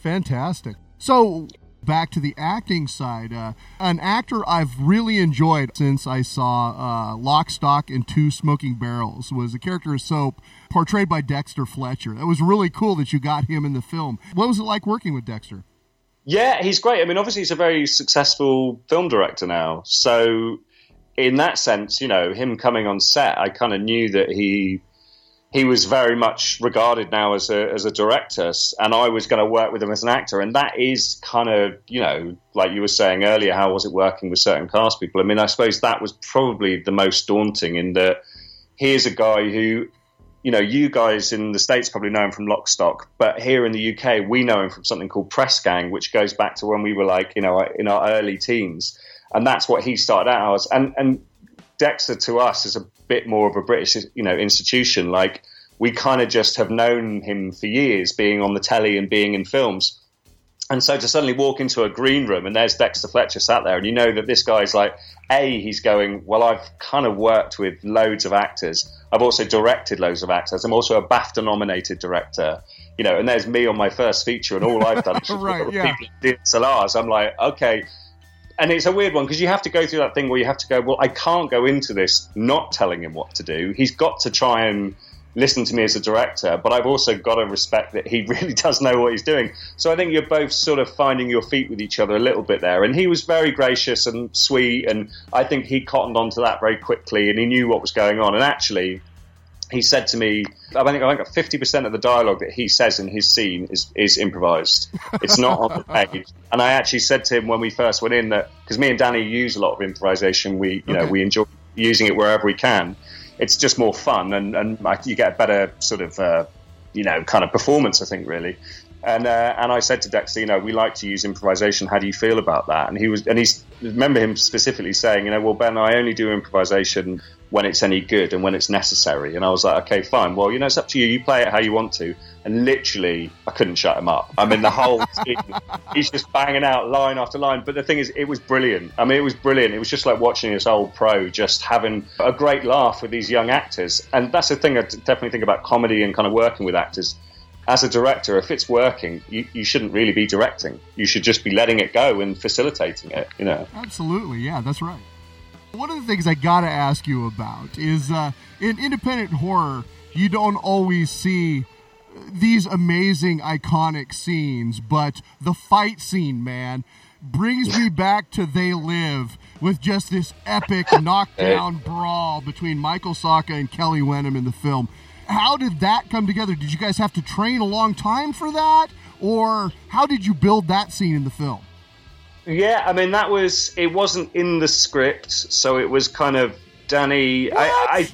Fantastic. So back to the acting side, uh, an actor I've really enjoyed since I saw uh, Lock, Stock, and Two Smoking Barrels was the character of Soap portrayed by Dexter Fletcher. That was really cool that you got him in the film. What was it like working with Dexter? Yeah, he's great. I mean, obviously, he's a very successful film director now. So, in that sense, you know, him coming on set, I kind of knew that he he was very much regarded now as a as a director, and I was going to work with him as an actor. And that is kind of, you know, like you were saying earlier, how was it working with certain cast people? I mean, I suppose that was probably the most daunting in that here's a guy who you know, you guys in the States probably know him from Lockstock, but here in the UK, we know him from something called Press Gang, which goes back to when we were like, you know, uh, in our early teens. And that's what he started out as. And, and Dexter to us is a bit more of a British, you know, institution. Like, we kind of just have known him for years, being on the telly and being in films. And so to suddenly walk into a green room and there's Dexter Fletcher sat there, and you know that this guy's like, A, he's going, Well, I've kind of worked with loads of actors. I've also directed loads of actors. I'm also a BAFTA nominated director. You know, and there's me on my first feature, and all I've done is Right, yeah. people who did Salars. I'm like, okay. And it's a weird one because you have to go through that thing where you have to go, well, I can't go into this not telling him what to do. He's got to try and listen to me as a director, but I've also got to respect that he really does know what he's doing. So I think you're both sort of finding your feet with each other a little bit there. And he was very gracious and sweet, and I think he cottoned onto that very quickly, and he knew what was going on. And actually, he said to me, I think I think fifty percent of the dialogue that he says in his scene is is improvised. It's not on the page. And I actually said to him when we first went in that because me and Danny use a lot of improvisation, we you know we enjoy using it wherever we can. It's just more fun, and and you get a better sort of uh, you know kind of performance. I think really. And uh, and I said to Dexter, you know, we like to use improvisation. How do you feel about that? And he was, and he's remember him specifically saying, you know, well, Ben, I only do improvisation when it's any good and when it's necessary. And I was like, okay, fine. Well, you know, it's up to you. You play it how you want to. And literally, I couldn't shut him up. I mean, the whole scene, he's just banging out line after line. But the thing is, it was brilliant. I mean, it was brilliant. It was just like watching this old pro just having a great laugh with these young actors. And that's the thing I definitely think about comedy and kind of working with actors as a director, if it's working, you, you shouldn't really be directing. You should just be letting it go and facilitating it. You know. Absolutely, yeah, that's right. One of the things I gotta ask you about is uh, in independent horror, you don't always see these amazing, iconic scenes, but the fight scene, man, brings me back to They Live with just this epic knockdown brawl between Michael Socha and Kelly Wenham in the film. How did that come together? Did you guys have to train a long time for that? Or how did you build that scene in the film? Yeah, I mean that was it wasn't in the script, so it was kind of Danny. I, I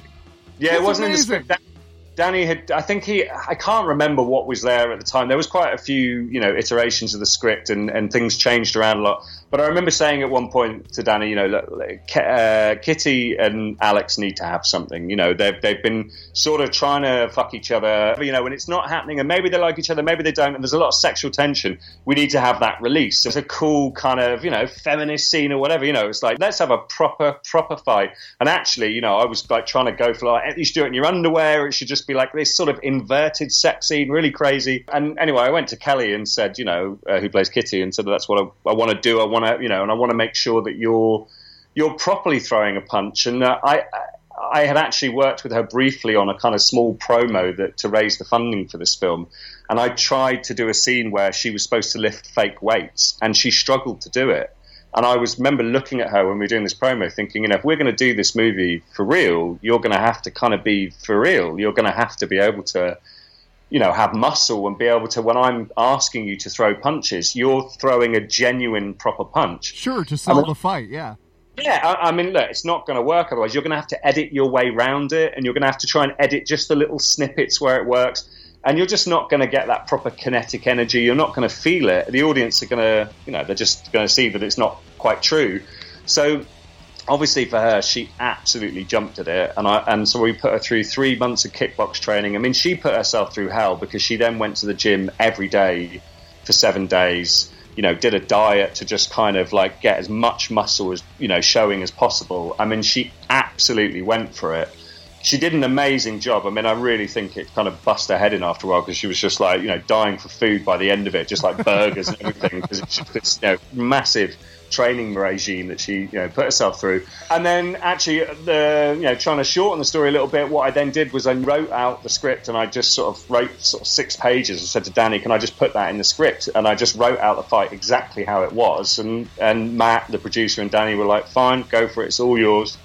yeah, That's it wasn't amazing. in the script. Danny had, I think he, I can't remember what was there at the time. There was quite a few, you know, iterations of the script and, and things changed around a lot. But I remember saying at one point to Danny, you know, look, look, uh, Kitty and Alex need to have something. You know, they've, they've been sort of trying to fuck each other, you know, when it's not happening and maybe they like each other, maybe they don't. And there's a lot of sexual tension. We need to have that release. It's a cool kind of, you know, feminist scene or whatever, you know, it's like, let's have a proper, proper fight. And actually, you know, I was like trying to go for like, you should do it in your underwear. It should just be like this sort of inverted sex scene, really crazy. And anyway, I went to Kelly and said, you know, uh, who plays Kitty, and said that's what I, I want to do. I want to, you know, and I want to make sure that you're you're properly throwing a punch. And uh, I. I had actually worked with her briefly on a kind of small promo that to raise the funding for this film, and I tried to do a scene where she was supposed to lift fake weights, and she struggled to do it. And I was remember looking at her when we were doing this promo, thinking, you know, if we're going to do this movie for real, you're going to have to kind of be for real. You're going to have to be able to, you know, have muscle and be able to. When I'm asking you to throw punches, you're throwing a genuine, proper punch. Sure, to sell I mean- the fight, yeah. Yeah, I, I mean, look, it's not going to work otherwise. You're going to have to edit your way round it, and you're going to have to try and edit just the little snippets where it works. And you're just not going to get that proper kinetic energy. You're not going to feel it. The audience are going to, you know, they're just going to see that it's not quite true. So, obviously, for her, she absolutely jumped at it, and I, and so we put her through three months of kickbox training. I mean, she put herself through hell because she then went to the gym every day for seven days you know, did a diet to just kind of like get as much muscle as, you know, showing as possible. I mean, she absolutely went for it. She did an amazing job. I mean, I really think it kind of bust her head in after a while because she was just like, you know, dying for food by the end of it, just like burgers and everything, because it's you know, massive training regime that she, you know, put herself through. And then actually, uh, the, you know, trying to shorten the story a little bit, what I then did was I wrote out the script and I just sort of wrote sort of six pages. I said to Danny, can I just put that in the script? And I just wrote out the fight exactly how it was. And, and Matt, the producer, and Danny were like, fine, go for it, it's all yours.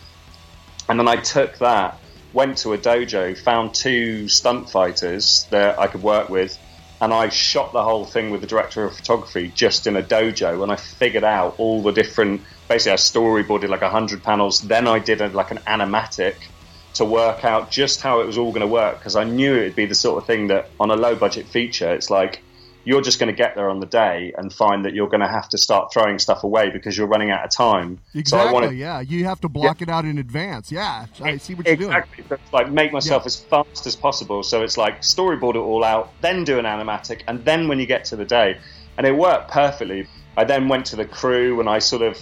And then I took that, went to a dojo, found two stunt fighters that I could work with, and I shot the whole thing with the director of photography just in a dojo, and I figured out all the different. Basically, I storyboarded like hundred panels. Then I did a, like an animatic to work out just how it was all going to work because I knew it would be the sort of thing that on a low budget feature, it's like you're just going to get there on the day and find that you're going to have to start throwing stuff away because you're running out of time. Exactly, So wanted yeah. You have to block it out in advance. Yeah, I see what you're doing. exactly. So like make myself as fast as possible. So it's like storyboard it all out, then do an animatic, and then when you get to the day, and it worked perfectly. I then went to the crew and I sort of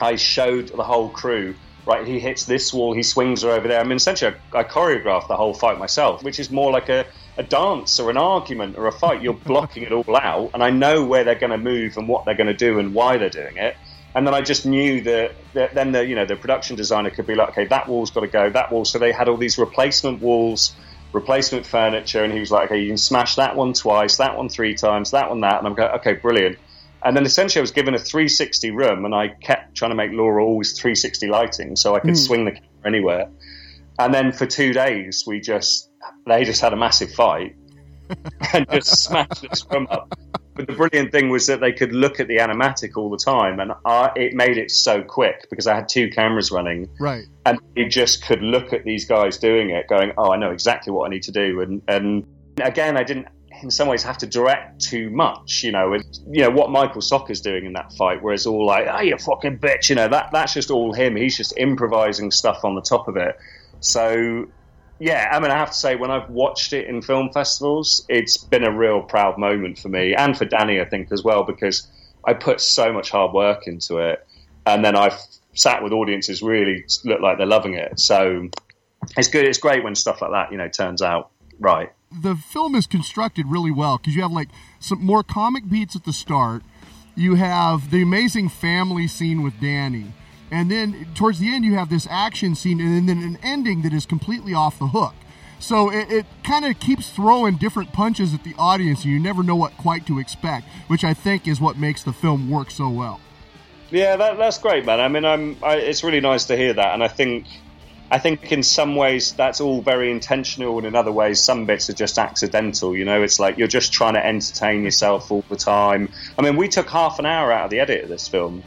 I showed the whole crew. Right, he hits this wall, he swings her over there. I mean, essentially, I, I choreographed the whole fight myself, which is more like a, a dance or an argument or a fight. You're blocking it all out, and I know where they're going to move and what they're going to do and why they're doing it. And then I just knew that, that then the you know the production designer could be like, okay, that wall's got to go, that wall. So they had all these replacement walls, replacement furniture, and he was like, okay, you can smash that one twice, that one three times, that one that, and I'm going, okay, brilliant. And then essentially I was given a 360 room, and I kept trying to make Laura always 360 lighting, so I could Hmm. swing the camera anywhere. and then for two days we just they just had a massive fight and just smashed this scrum up. But the brilliant thing was that they could look at the animatic all the time, and I, it made it so quick because I had two cameras running, Right. and you just could look at these guys doing it, going, "Oh, I know exactly what I need to do." And and again, I didn't, in some ways, have to direct too much. You know, and you know what Michael Socha's doing in that fight, where it's all like, "Oh, you fucking bitch," you know, that that's just all him. He's just improvising stuff on the top of it. So. Yeah, I mean, I have to say, when I've watched it in film festivals, it's been a real proud moment for me and for Danny, I think, as well, because I put so much hard work into it, and then I've sat with audiences really look like they're loving it. So it's good. It's great when stuff like that, you know, turns out right. the film is constructed really well because you have like some more comic beats at the start. You have the amazing family scene with Danny. And then towards the end, you have this action scene and then an ending that is completely off the hook. So it, it kind of keeps throwing different punches at the audience and you never know what quite to expect, which I think is what makes the film work so well. Yeah, that, that's great, man. I mean, I'm. I, it's really nice to hear that, and I think, I think in some ways that's all very intentional, and in other ways some bits are just accidental. You know, it's like you're just trying to entertain yourself all the time. I mean, we took half an hour out of the edit of this film.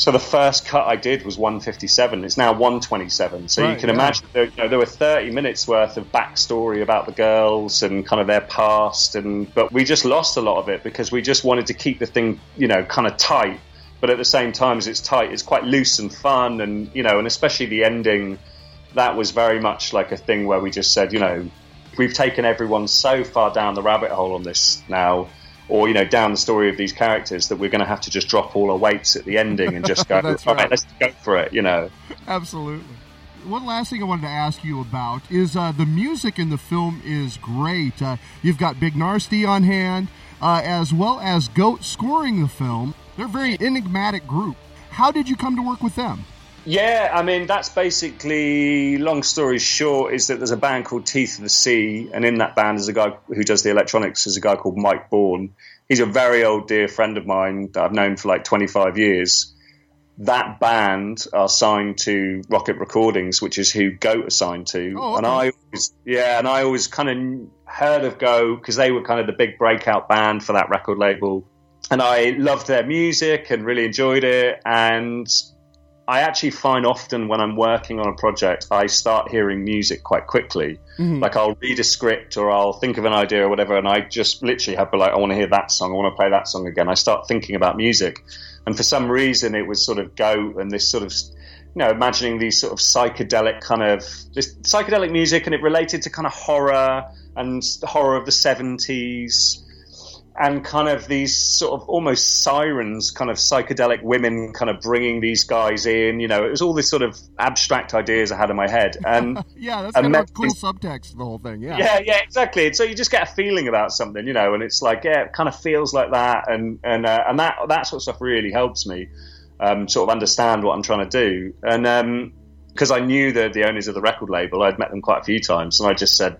So the first cut I did was 157. It's now 127. So you can yeah. imagine there, you know, there were 30 minutes worth of backstory about the girls and kind of their past, and but we just lost a lot of it because we just wanted to keep the thing, you know, kind of tight. But at the same time as it's tight, it's quite loose and fun, and you know, and especially the ending, that was very much like a thing where we just said, you know, we've taken everyone so far down the rabbit hole on this now, or you know, down the story of these characters that we're going to have to just drop all our weights at the ending and just go, That's all right, right. let's go for it, you know. Absolutely. One last thing I wanted to ask you about is uh, the music in the film is great. Uh, you've got Big Narstie on hand, uh, as well as Goat scoring the film. They're a very enigmatic group. How did you come to work with them? Yeah, I mean that's basically long story short is that there's a band called Teeth of the Sea, and in that band is a guy who does the electronics. Is a guy called Mike Bourne. He's a very old dear friend of mine that I've known for like 25 years. That band are signed to Rocket Recordings, which is who Goat are signed to, Oh, and. I always, yeah, and I always kind of heard of Goat because they were kind of the big breakout band for that record label, and I loved their music and really enjoyed it, and I actually find often when I'm working on a project, I start hearing music quite quickly. Mhm. Like I'll read a script or I'll think of an idea or whatever, and I just literally have to like, I want to hear that song, I want to play that song again. I start thinking about music, and for some reason, it was sort of go and this sort of, you know, imagining these sort of psychedelic kind of this psychedelic music, and it related to kind of horror and horror of the seventies and kind of these sort of almost sirens, kind of psychedelic women, kind of bringing these guys in. You know, it was all this sort of abstract ideas I had in my head, and Yeah, that's I kind of a cool these- subtext the whole thing. Yeah. yeah, yeah, exactly. And so you just get a feeling about something, you know, and it's like, yeah, it kind of feels like that, and and uh, and that that sort of stuff really helps me um, sort of understand what I'm trying to do, and because I knew the the owners of the record label, I'd met them quite a few times, and I just said.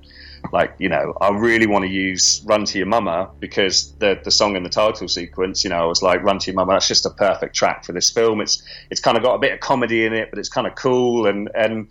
Like you know, I really want to use "Run to Your Mama" because the the song in the title sequence, you know, I was like, "Run to Your Mama." That's just a perfect track for this film. It's it's kind of got a bit of comedy in it, but it's kind of cool and and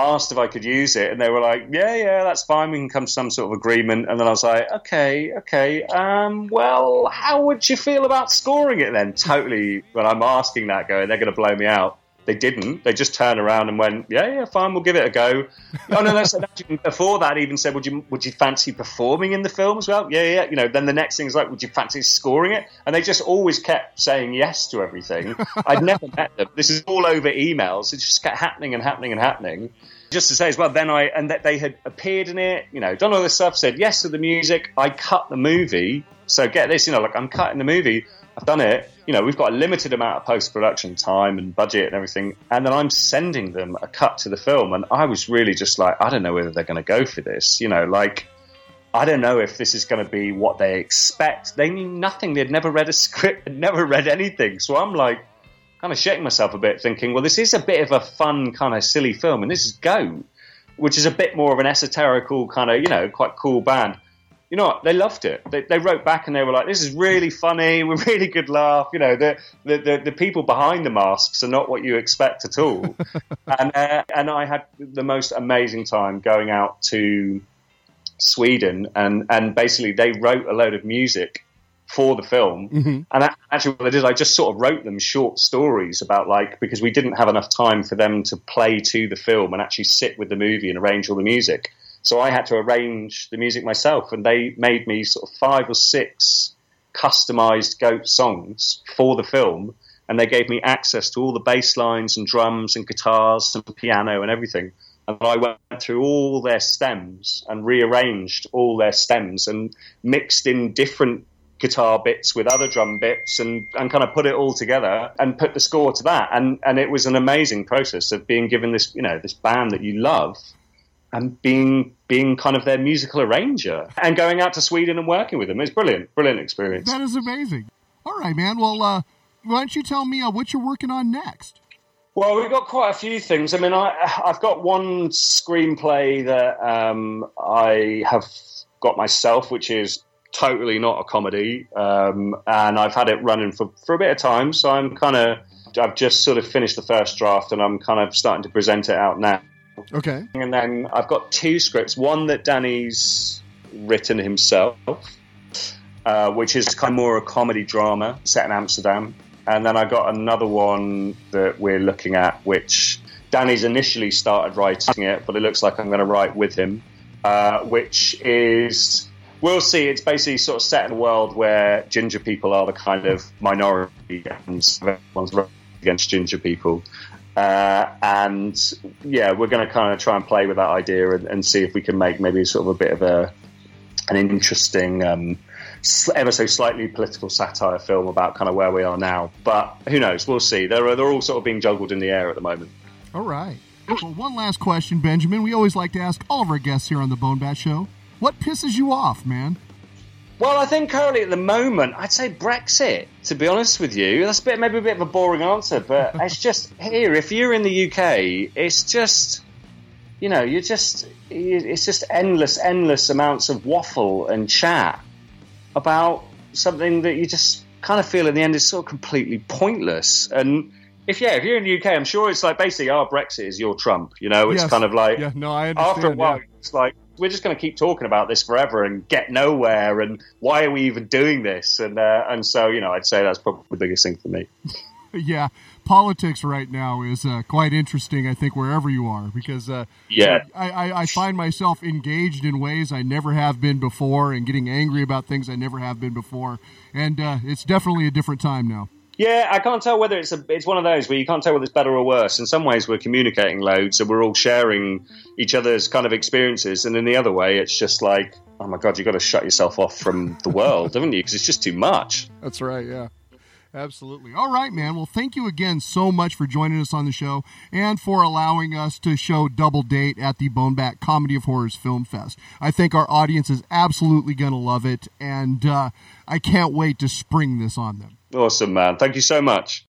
asked if I could use it, and they were like, "Yeah, yeah, that's fine. We can come to some sort of agreement." And then I was like, "Okay, okay. Um, well, how would you feel about scoring it then?" Totally. When I'm asking that, going, they're going to blow me out. They didn't. They just turned around and went, "Yeah, yeah, fine. We'll give it a go." oh no, no. So actually, before that, even said, "Would you would you fancy performing in the film as well?" Yeah, yeah. You know. Then the next thing is like, "Would you fancy scoring it?" And they just always kept saying yes to everything. I'd never met them. This is all over emails. It just kept happening and happening and happening. Just to say as well, then I and that they had appeared in it. You know, done all this stuff. Said yes to the music. I cut the movie. So get this. You know, like I'm cutting the movie. I've done it. You know, we've got a limited amount of post production time and budget and everything, and then I'm sending them a cut to the film, and I was really just like, I don't know whether they're going to go for this. You know, like I don't know if this is going to be what they expect. They knew nothing. They'd never read a script, had never read anything. So I'm like, kind of shaking myself a bit, thinking, well, this is a bit of a fun, kind of silly film, and this is Goat, which is a bit more of an esoterical kind of, you know, quite cool band. You know what? They loved it. They, they wrote back and they were like, "This is really funny. We're really good laugh." You know, the the, the, the people behind the masks are not what you expect at all. and uh, and I had the most amazing time going out to Sweden and and basically they wrote a load of music for the film. Mhm. And actually, what I did, I just sort of wrote them short stories about like because we didn't have enough time for them to play to the film and actually sit with the movie and arrange all the music. So I had to arrange the music myself, and they made me sort of five or six customized goat songs for the film. And they gave me access to all the bass lines and drums and guitars and piano and everything. And I went through all their stems and rearranged all their stems and mixed in different guitar bits with other drum bits and, and kind of put it all together and put the score to that. And, and it was an amazing process of being given this, you know, this band that you love and being being kind of their musical arranger and going out to Sweden and working with them. It's brilliant, brilliant experience. That is amazing. All right, man. Well, uh, why don't you tell me uh, what you're working on next? Well, we've got quite a few things. I mean, I, I've got one screenplay that um, I have got myself, which is totally not a comedy, um, and I've had it running for, for a bit of time. So I'm kind of, I've just sort of finished the first draft, and I'm kind of starting to present it out now. Okay. And then I've got two scripts. One that Danny's written himself, uh, which is kind of more a comedy drama set in Amsterdam. And then I got another one that we're looking at, which Danny's initially started writing it, but it looks like I'm going to write with him, uh, which is. We'll see. It's basically sort of set in a world where ginger people are the kind of minority and everyone's against ginger people. Uh, and yeah, we're going to kind of try and play with that idea and, and see if we can make maybe sort of a bit of a an interesting, um, ever so slightly political satire film about kind of where we are now. But who knows? We'll see. They're they're all sort of being juggled in the air at the moment. All right. Well, one last question, Benjamin. We always like to ask all of our guests here on the Bone Bat Show. What pisses you off, man? Well, I think currently at the moment, I'd say Brexit. To be honest with you, that's a bit maybe a bit of a boring answer, but it's just here. If you're in the UK, it's just you know, you're just it's just endless, endless amounts of waffle and chat about something that you just kind of feel in the end is sort of completely pointless. And if yeah, if you're in the UK, I'm sure it's like basically our Brexit is your Trump. You know, it's Yes. kind of like Yeah, no, I understand. after a while, yeah. it's like we're just going to keep talking about this forever and get nowhere. And why are we even doing this? And uh, and so you know, I'd say that's probably the biggest thing for me. Yeah, politics right now is uh, quite interesting. I think wherever you are, because uh, Yeah. I, I, I find myself engaged in ways I never have been before, and getting angry about things I never have been before, and uh, it's definitely a different time now. Yeah, I can't tell whether it's a it's one of those where you can't tell whether it's better or worse. In some ways, we're communicating loads, so we're all sharing each other's kind of experiences, and in the other way, it's just like, oh my god, you've got to shut yourself off from the world, haven't you? Because it's just too much. That's right. Yeah. Absolutely. All right, man. Well, thank you again so much for joining us on the show and for allowing us to show Double Date at the Bone Bat Comedy of Horrors Film Fest. I think our audience is absolutely going to love it, and uh, I can't wait to spring this on them. Awesome, man. Thank you so much.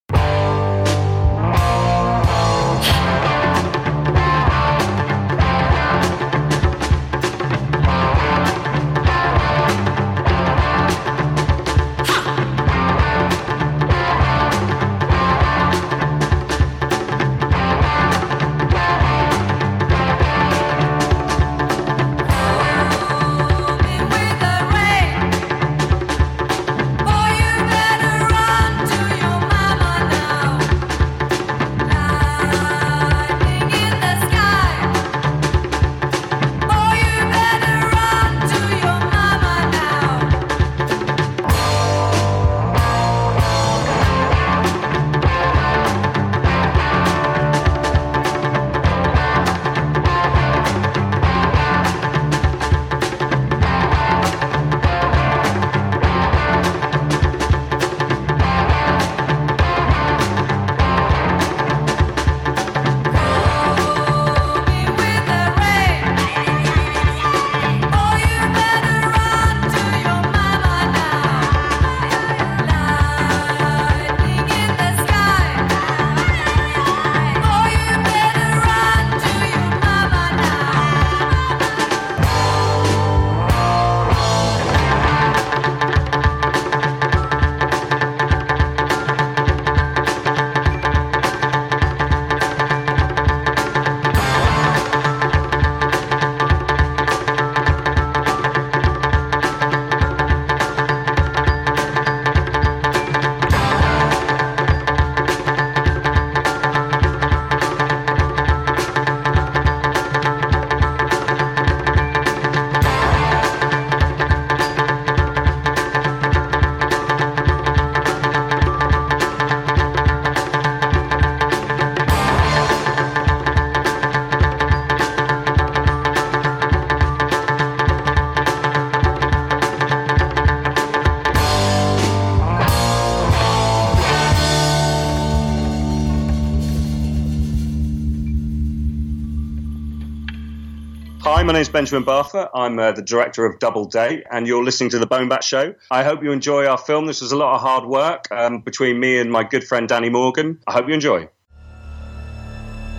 Benjamin Barfoot. I'm uh, the director of Double Date, and you're listening to The Bone Bat Show. I hope you enjoy our film. This was a lot of hard work um, between me and my good friend Danny Morgan. I hope you enjoy.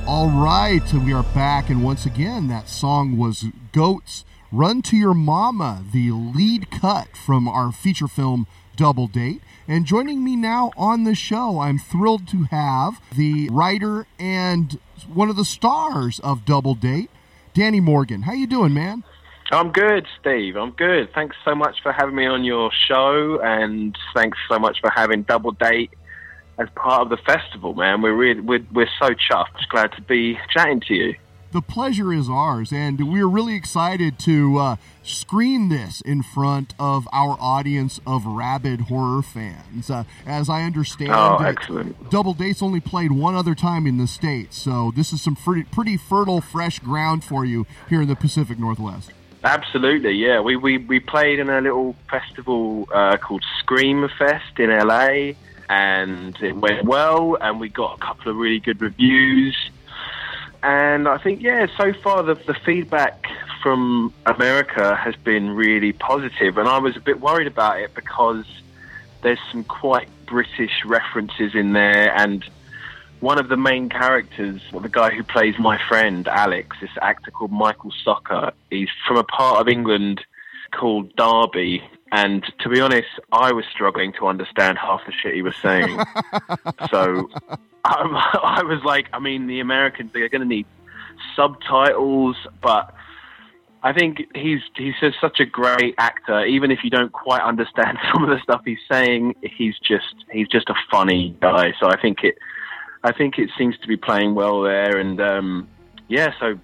All right, we are back, and once again, that song was Goats Run to Your Mama, the lead cut from our feature film Double Date. And joining me now on the show, I'm thrilled to have the writer and one of the stars of Double Date, Danny Morgan. How you doing, man? I'm good, Steve. I'm good. Thanks so much for having me on your show, and thanks so much for having Double Date as part of the festival, man. We're really, we're, we're so chuffed. Just glad to be chatting to you. The pleasure is ours, and we're really excited to uh, screen this in front of our audience of rabid horror fans. Uh, as I understand, Oh, excellent. Double Dates only played one other time in the States, so this is some pretty, pretty fertile, fresh ground for you here in the Pacific Northwest. Absolutely, yeah. We, we, we played in a little festival uh, called Scream Fest in LA, and it went well, and we got a couple of really good reviews. And I think, yeah, so far the, the feedback from America has been really positive, and I was a bit worried about it because there's some quite British references in there, and one of the main characters, well, the guy who plays my friend Alex, this actor called Michael Socha, he's from a part of England called Derby. And to be honest, I was struggling to understand half the shit he was saying. so I was like, I mean, the Americans, they're going to need subtitles, but I think he's he's just such a great actor. Even if you don't quite understand some of the stuff he's saying, he's just he's just a funny guy. So I think it I think it seems to be playing well there, and um, yeah, so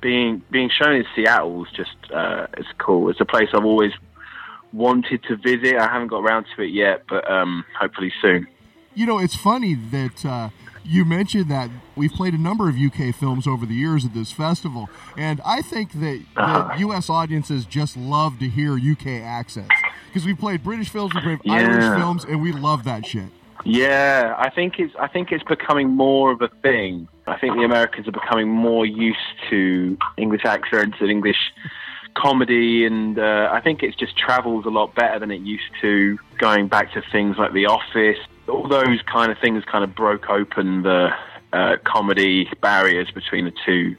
being being shown in Seattle is just uh, it's cool. It's a place I've always wanted to visit. I haven't got around to it yet, but um, hopefully soon. You know, it's funny that uh, you mentioned that we've played a number of UK films over the years at this festival, and I think that, that US audiences just love to hear UK accents because we played British films, we played Irish films, and we love that shit. Yeah, I think it's I think it's becoming more of a thing. I think the Americans are becoming more used to English accents and English comedy, and uh, I think it just travels a lot better than it used to. Going back to things like The Office, all those kind of things kind of broke open the uh, comedy barriers between the two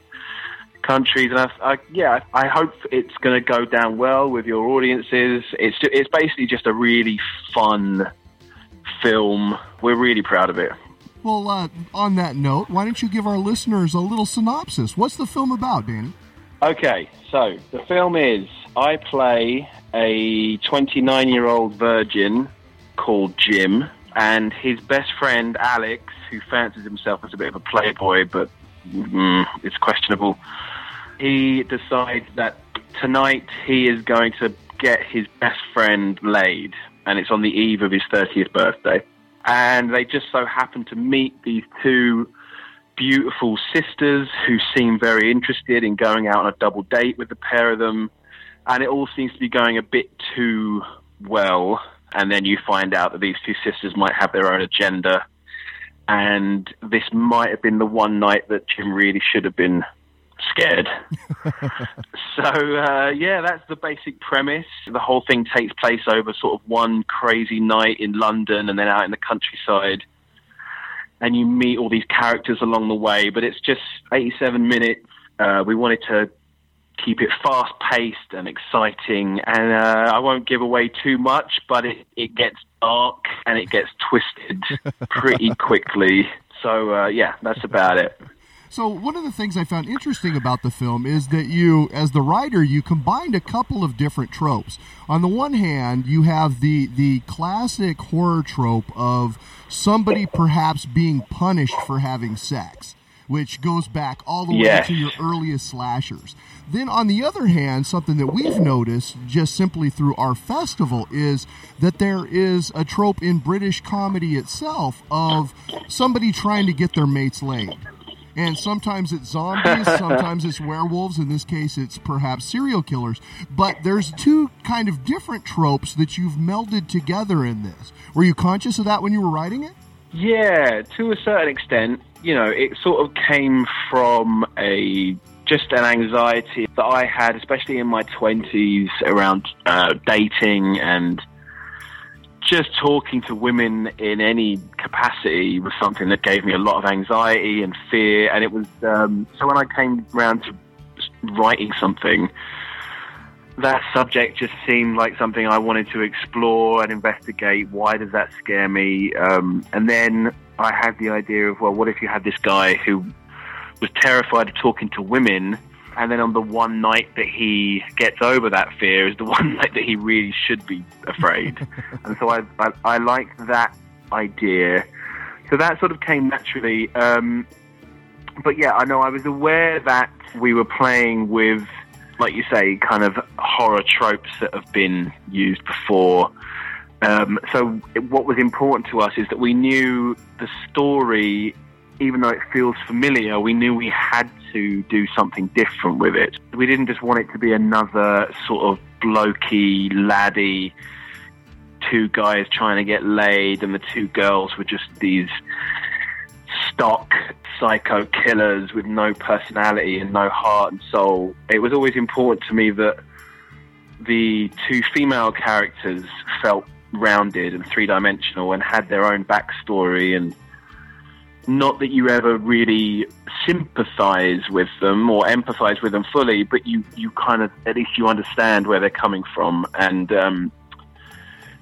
countries, and I, I yeah, I, hope it's going to go down well with your audiences. It's it's basically just a really fun film. We're really proud of it. Well, uh, on that note, why don't you give our listeners a little synopsis? What's the film about, Danny? Okay, so the film is I play a 29 year old virgin called Jim, and his best friend Alex, who fancies himself as a bit of a playboy, but mm, it's questionable. He decides that tonight he is going to get his best friend laid, and it's on the eve of his 30th birthday. And they just so happen to meet these two beautiful sisters who seem very interested in going out on a double date with the pair of them. And it all seems to be going a bit too well. And then you find out that these two sisters might have their own agenda. And this might have been the one night that Jim really should have been scared. so, uh, yeah, that's the basic premise. The whole thing takes place over sort of one crazy night in London and then out in the countryside and you meet all these characters along the way. But it's just 87 minutes. Uh, we wanted to keep it fast paced and exciting, and uh, I won't give away too much, but it, it gets dark and it gets twisted pretty quickly. So uh, yeah, that's about it. So one of the things I found interesting about the film is that you, as the writer, you combined a couple of different tropes. On the one hand, you have the the classic horror trope of somebody perhaps being punished for having sex, which goes back all the way Yes. to your earliest slashers. Then, on the other hand, something that we've noticed just simply through our festival is that there is a trope in British comedy itself of somebody trying to get their mates laid. And sometimes it's zombies, sometimes it's werewolves. In this case, it's perhaps serial killers. But there's two kind of different tropes that you've melded together in this. Were you conscious of that when you were writing it? Yeah, to a certain extent, you know, it sort of came from a just an anxiety that I had, especially in my 20s, around uh, dating and just talking to women in any capacity was something that gave me a lot of anxiety and fear. And it was um, so when I came around to writing something, that subject just seemed like something I wanted to explore and investigate. Why does that scare me? Um, and then I had the idea of, well, what if you had this guy who was terrified of talking to women, and then on the one night that he gets over that fear is the one night that he really should be afraid. and so I, I, I liked that idea. So that sort of came naturally. Um, but yeah, I know I was aware that we were playing with, like you say, kind of horror tropes that have been used before. Um, so what was important to us is that we knew the story, even though it feels familiar, we knew we had to do something different with it. We didn't just want it to be another sort of blokey, laddie, two guys trying to get laid, and the two girls were just these stock psycho killers with no personality and no heart and soul. It was always important to me that the two female characters felt rounded and three dimensional and had their own backstory and not that you ever really sympathize with them or empathize with them fully, but you, you kind of at least you understand where they're coming from. And um,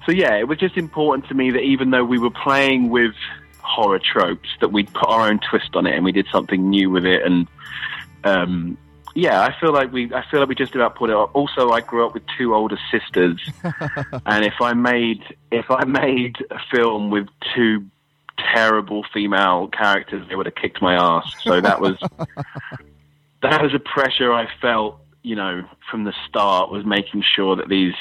so yeah, it was just important to me that even though we were playing with horror tropes, that we'd put our own twist on it and we did something new with it. And um, yeah, I feel like we I feel like we just about put it. Up. Also, I grew up with two older sisters, and if I made if I made a film with two terrible female characters, they would have kicked my ass. So that was that was a pressure I felt, you know, from the start was making sure that these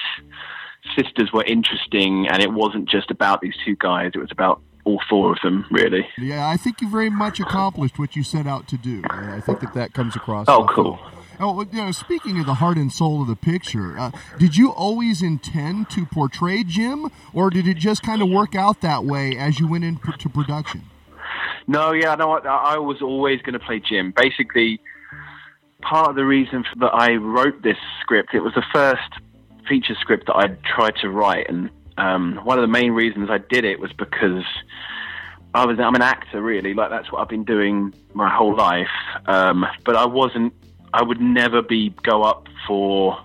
sisters were interesting and it wasn't just about these two guys, it was about all four of them, really. Yeah, I think you very much accomplished what you set out to do. And I think that that comes across. Oh, cool. Oh, you know, speaking of the heart and soul of the picture, uh, did you always intend to portray Jim, or did it just kind of work out that way as you went into production? No, yeah, no, I, I was always going to play Jim. Basically, part of the reason that I wrote this script, it was the first feature script that I tried to write, and um, one of the main reasons I did it was because I was I'm an actor really, like that's what I've been doing my whole life. Um, but I wasn't. I would never be go up for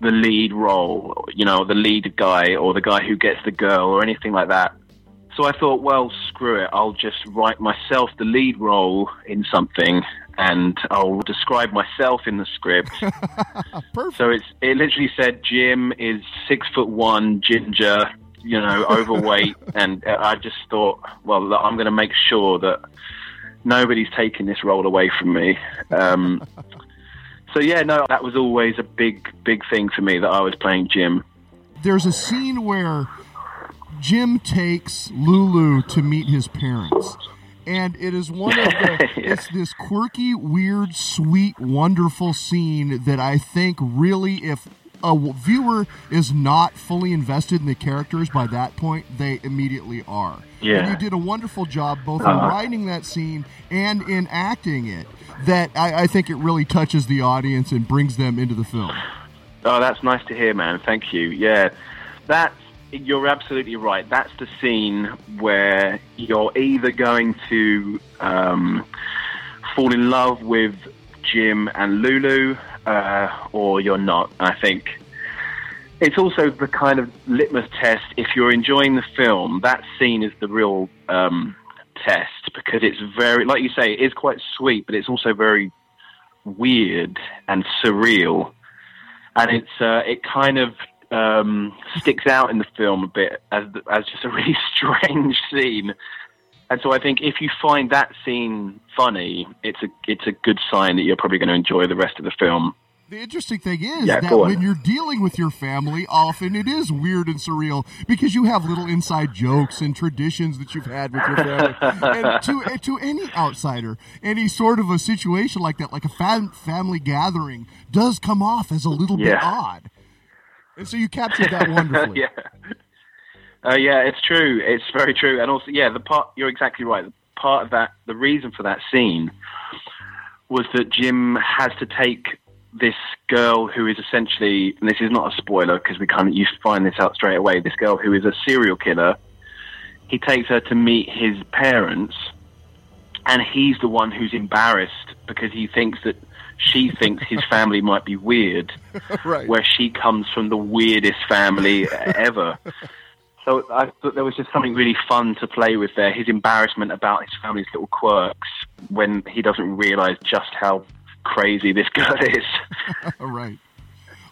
the lead role, you know, the lead guy or the guy who gets the girl or anything like that. So I thought, well, screw it. I'll just write myself the lead role in something, and I'll describe myself in the script. So it's it literally said Jim is six foot one, ginger, you know, overweight, and I just thought, well, I'm going to make sure that nobody's taking this role away from me. Um, so yeah, no, that was always a big, big thing for me that I was playing Jim. There's a scene where Jim takes Lulu to meet his parents. And it is one of the, it's this quirky, weird, sweet, wonderful scene that I think really, if a viewer is not fully invested in the characters by that point, they immediately are. Yeah. And you did a wonderful job both in Uh-huh. writing that scene and in acting it. That I, I think it really touches the audience and brings them into the film. Oh, that's nice to hear, man. Thank you. Yeah, that's you're absolutely right. That's the scene where you're either going to um, fall in love with Jim and Lulu, uh, or you're not. I think it's also the kind of litmus test. If you're enjoying the film, that scene is the real um, test because it's very, like you say, it is quite sweet, but it's also very weird and surreal, and it's uh, it kind of um, sticks out in the film a bit as as just a really strange scene. And so I think if you find that scene funny, it's a it's a good sign that you're probably going to enjoy the rest of the film. The interesting thing is Yeah, that when you're dealing with your family, often it is weird and surreal because you have little inside jokes and traditions that you've had with your family. and to to any outsider, any sort of a situation like that, like a fam- family gathering, does come off as a little bit odd. And so you captured that wonderfully. yeah. Uh, yeah, it's true. It's very true. And also, yeah, the part you're exactly right. The part of that, the reason for that scene was that Jim has to take this girl who is essentially, and this is not a spoiler because we kind of you find this out straight away. This girl who is a serial killer. He takes her to meet his parents, and he's the one who's embarrassed because he thinks that she thinks his family might be weird, right. where she comes from the weirdest family ever. So I thought there was just something really fun to play with there. His embarrassment about his family's little quirks when he doesn't realize just how crazy this girl is. right.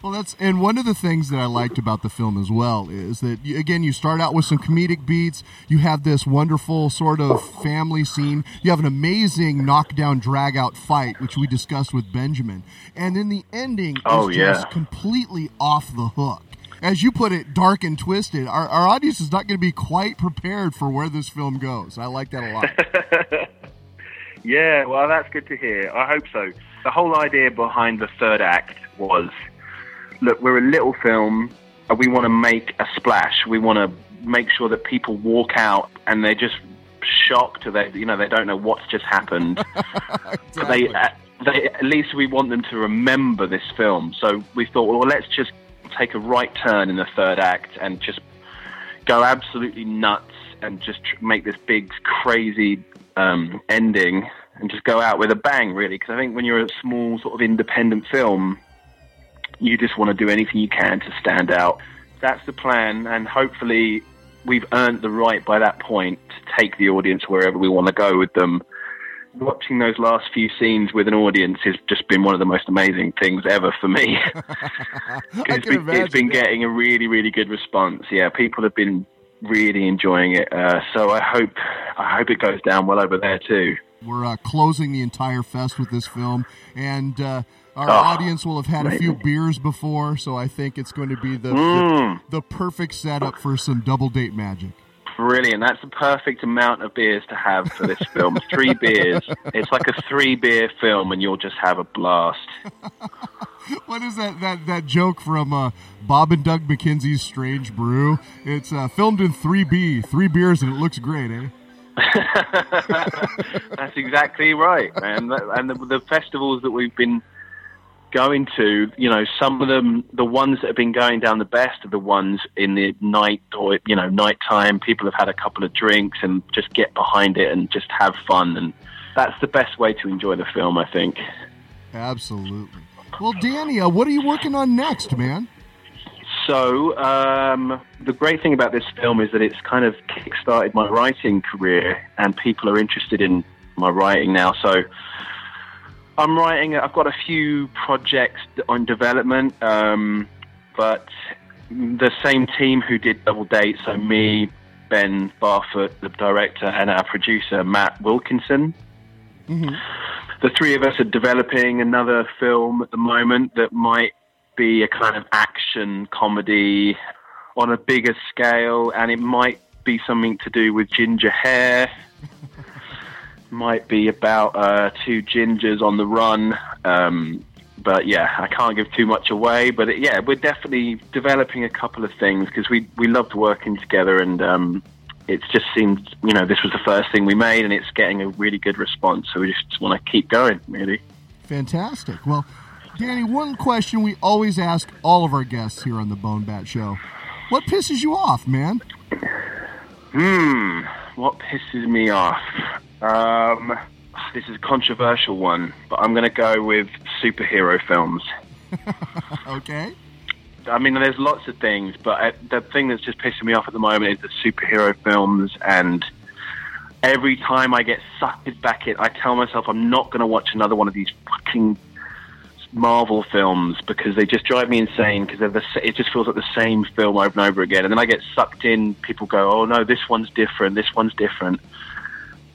Well, that's and one of the things that I liked about the film as well is that you, again you start out with some comedic beats. You have this wonderful sort of family scene. You have an amazing knockdown drag out fight, which we discussed with Benjamin, and then the ending Oh, is yeah. just completely off the hook. As you put it, dark and twisted. Our, our audience is not going to be quite prepared for where this film goes. I like that a lot. Yeah, well, that's good to hear. I hope so. The whole idea behind the third act was look, we're a little film, and we want to make a splash. We want to make sure that people walk out and they're just shocked. They, you know, they don't know what's just happened. But they, uh, they, at least we want them to remember this film. So we thought, well, let's just take a right turn in the third act and just go absolutely nuts and just tr- make this big, crazy um, ending and just go out with a bang, really. Because I think when you're a small, sort of independent film, you just want to do anything you can to stand out. That's the plan, and hopefully, we've earned the right by that point to take the audience wherever we want to go with them. Watching those last few scenes with an audience has just been one of the most amazing things ever for me. it's, been, it's been getting a really, really good response. Yeah, people have been really enjoying it. Uh, so I hope, I hope it goes down well over there too. We're uh, closing the entire fest with this film, and uh, our Oh, audience will have had a few beers before, so I think it's going to be the, Mm. the the perfect setup for some double date magic. Brilliant. That's the perfect amount of beers to have for this film. three beers. It's like a three beer film, and you'll just have a blast. What is that that that joke from uh, Bob and Doug McKenzie's Strange Brew? It's uh, filmed in 3B, three beers, and it looks great, eh? That's exactly right, man. That- And the, the festivals that we've been going to, you know, some of them, the ones that have been going down the best are the ones in the night or, you know, nighttime. People have had a couple of drinks and just get behind it and just have fun. And that's the best way to enjoy the film, I think. Absolutely. Well, Danny, uh, what are you working on next, man? So, um, the great thing about this film is that it's kind of kick-started my writing career, and people are interested in my writing now. So, I'm writing. I've got a few projects on development, um, but the same team who did Double Date, so me, Ben Barfoot, the director, and our producer Matt Wilkinson. Mm-hmm. The three of us are developing another film at the moment that might be a kind of action comedy on a bigger scale, and it might be something to do with ginger hair. might be about uh, two gingers on the run. Um, but yeah, I can't give too much away. But it, yeah, we're definitely developing a couple of things because we we loved working together, and um, it just seemed you know this was the first thing we made, and it's getting a really good response. So we just want to keep going, really. Fantastic. Well, Danny, one question we always ask all of our guests here on the Bone Bat Show: What pisses you off, man? Hmm, what pisses me off? Um, this is a controversial one, but I'm going to go with superhero films. okay. I mean, there's lots of things, but uh, the thing that's just pissing me off at the moment is the superhero films. And every time I get sucked back in, I tell myself I'm not going to watch another one of these fucking Marvel films because they just drive me insane because they're the, it just feels like the same film over and over again. And then I get sucked in. People go, "Oh no, this one's different. This one's different,"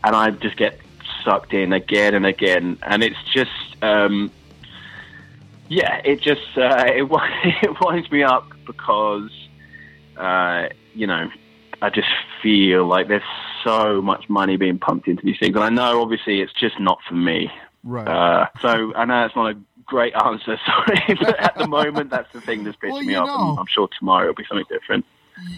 and I just get sucked in again and again. And it's just. Um, yeah, it just uh, it it winds me up because uh, you know I just feel like there's so much money being pumped into these things, and I know obviously it's just not for me. Right. Uh, so I know it's not a great answer, sorry, but at the moment that's the thing that's pissing Well, me off. I'm sure tomorrow it'll be something different.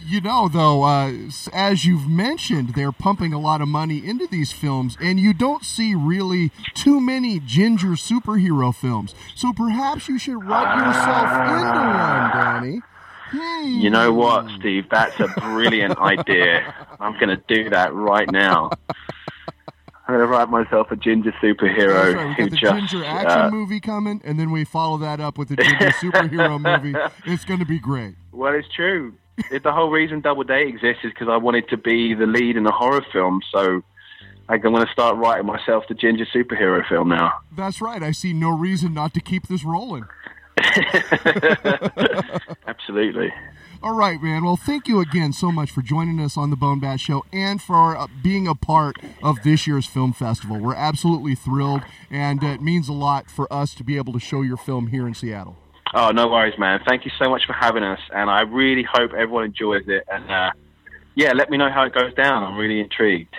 You know, though, uh, as you've mentioned, they're pumping a lot of money into these films, and you don't see really too many ginger superhero films. So perhaps you should rub yourself into one, Danny. Hmm. You know what, Steve? That's a brilliant idea. I'm going to do that right now. I'm going to write myself a ginger superhero That's right, we got the just. ginger action uh, movie coming, and then we follow that up with the ginger superhero movie. It's going to be great. well, it's true. It, the whole reason Double Date exists is because I wanted to be the lead in a horror film. So I'm going to start writing myself the ginger superhero film now. That's right. I see no reason not to keep this rolling. Absolutely. All right, man. Well, thank you again so much for joining us on the Bone Bat Show and for uh, being a part of this year's film festival. We're absolutely thrilled, and it means a lot for us to be able to show your film here in Seattle. Oh, no worries, man. Thank you so much for having us, and I really hope everyone enjoys it. And uh, yeah, let me know how it goes down. I'm really intrigued.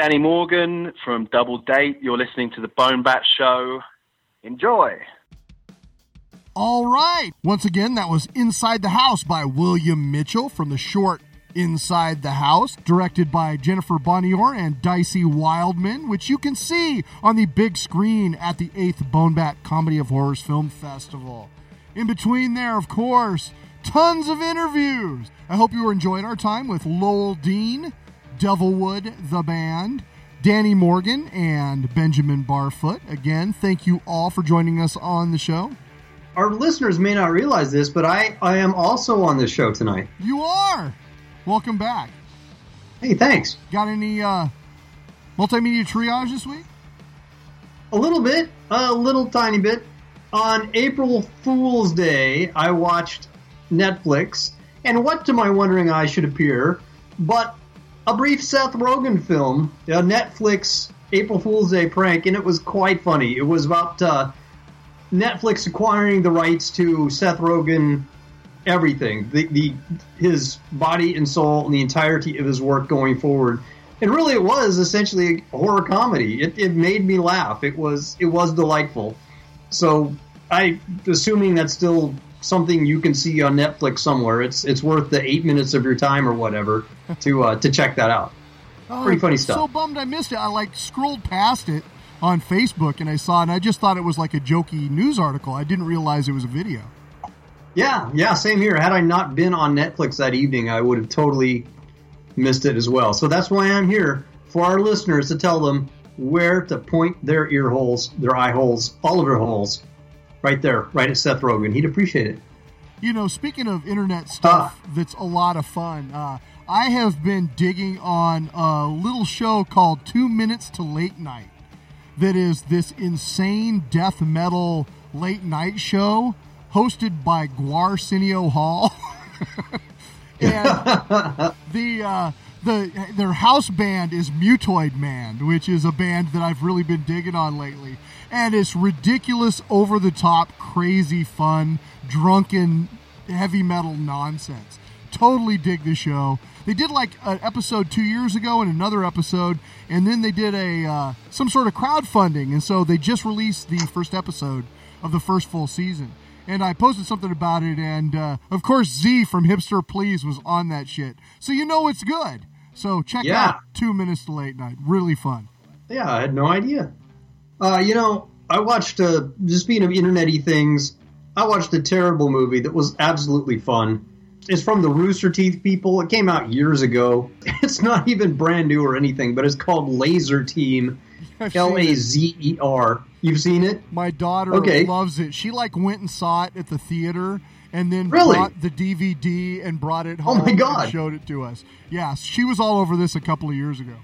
Danny Morgan from Double Date. You're listening to the Bone Bat Show. Enjoy. All right. Once again, that was Inside the House by William Mitchell from the short Inside the House, directed by Jennifer Bonnior and Dicey Wildman, which you can see on the big screen at the 8th Bone Bat Comedy of Horrors Film Festival. In between there, of course, tons of interviews. I hope you were enjoying our time with Lowell Dean, Devilwood, the band, Danny Morgan, and Benjamin Barfoot. Again, thank you all for joining us on the show. Our listeners may not realize this, but I, I am also on this show tonight. You are. Welcome back. Hey, thanks. Got any uh, multimedia triage this week? A little bit, a little tiny bit. On April Fool's Day, I watched Netflix, and what to my wondering eye should appear but a brief Seth Rogen film, a Netflix April Fool's Day prank, and it was quite funny. It was about uh, Netflix acquiring the rights to Seth Rogen everything, the, the his body and soul, and the entirety of his work going forward. And really, it was essentially a horror comedy. It, it made me laugh. It was it was delightful. So I, assuming that's still something you can see on Netflix somewhere, it's it's worth the eight minutes of your time or whatever to uh, to check that out. Oh, Pretty funny stuff. So bummed I missed it. I like scrolled past it on Facebook and I saw it, and I just thought it was like a jokey news article. I didn't realize it was a video. Yeah, yeah, same here. Had I not been on Netflix that evening, I would have totally missed it as well. So that's why I'm here for our listeners to tell them where to point their ear holes, their eye holes, all of their holes, right there, right at Seth Rogen. He'd appreciate it. You know, speaking of internet stuff that's a lot of fun, uh, I have been digging on a little show called Two Minutes to Late Night that is this insane death metal late night show hosted by Gwarsenio Hall. and the uh, the their house band is Mutoid Man, which is a band that I've really been digging on lately. And it's ridiculous, over the top, crazy fun, drunken, heavy metal nonsense. Totally dig the show. They did like an episode two years ago and another episode, and then they did a uh, some sort of crowdfunding, and so they just released the first episode of the first full season. and I posted something about it, and uh, of course Z from Hipster Please was on that shit, so you know it's good. So check Yeah. out Two Minutes to Late Night, really fun. Yeah, I had no idea. Uh, you know, I watched, uh, just speaking of internety things, I watched a terrible movie that was absolutely fun. It's from the Rooster Teeth people. It came out years ago. It's not even brand new or anything, but it's called Lazer Team. L A Z E R. You've seen it? My daughter Okay. loves it. She like went and saw it at the theater, and then Really? brought the DVD and brought it oh home. Oh my God. And showed it to us. Yeah, she was all over this a couple of years ago.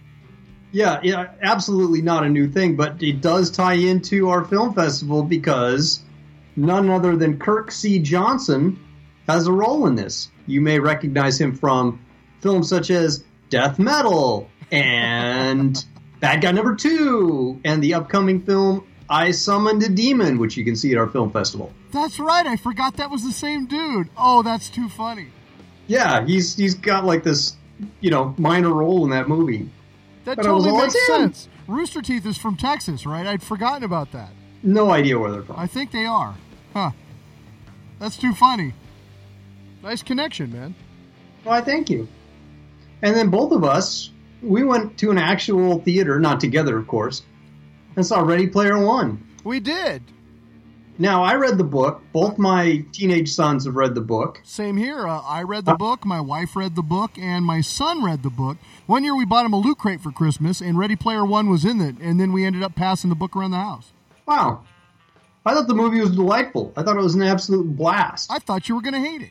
Yeah, yeah, absolutely not a new thing, but it does tie into our film festival because none other than Kirk C. Johnson has a role in this. You may recognize him from films such as Death Metal and Bad Guy Number Two, and the upcoming film I Summoned a Demon, which you can see at our film festival. That's right. I forgot that was the same dude. Oh, that's too funny. Yeah, he's he's got like this, you know, minor role in that movie. That But totally all, makes sense. Rooster Teeth is from Texas, right? I'd forgotten about that. No idea where they're from. I think they are. Huh. That's too funny. Nice connection, man. Why, thank you. And then both of us, we went to an actual theater, not together, of course, and saw Ready Player One. We did. Now, I read the book. Both my teenage sons have read the book. Same here. Uh, I read the book, my wife read the book, and my son read the book. One year we bought him a loot crate for Christmas, and Ready Player One was in it, and then we ended up passing the book around the house. Wow. I thought the movie was delightful. I thought it was an absolute blast. I thought you were going to hate it.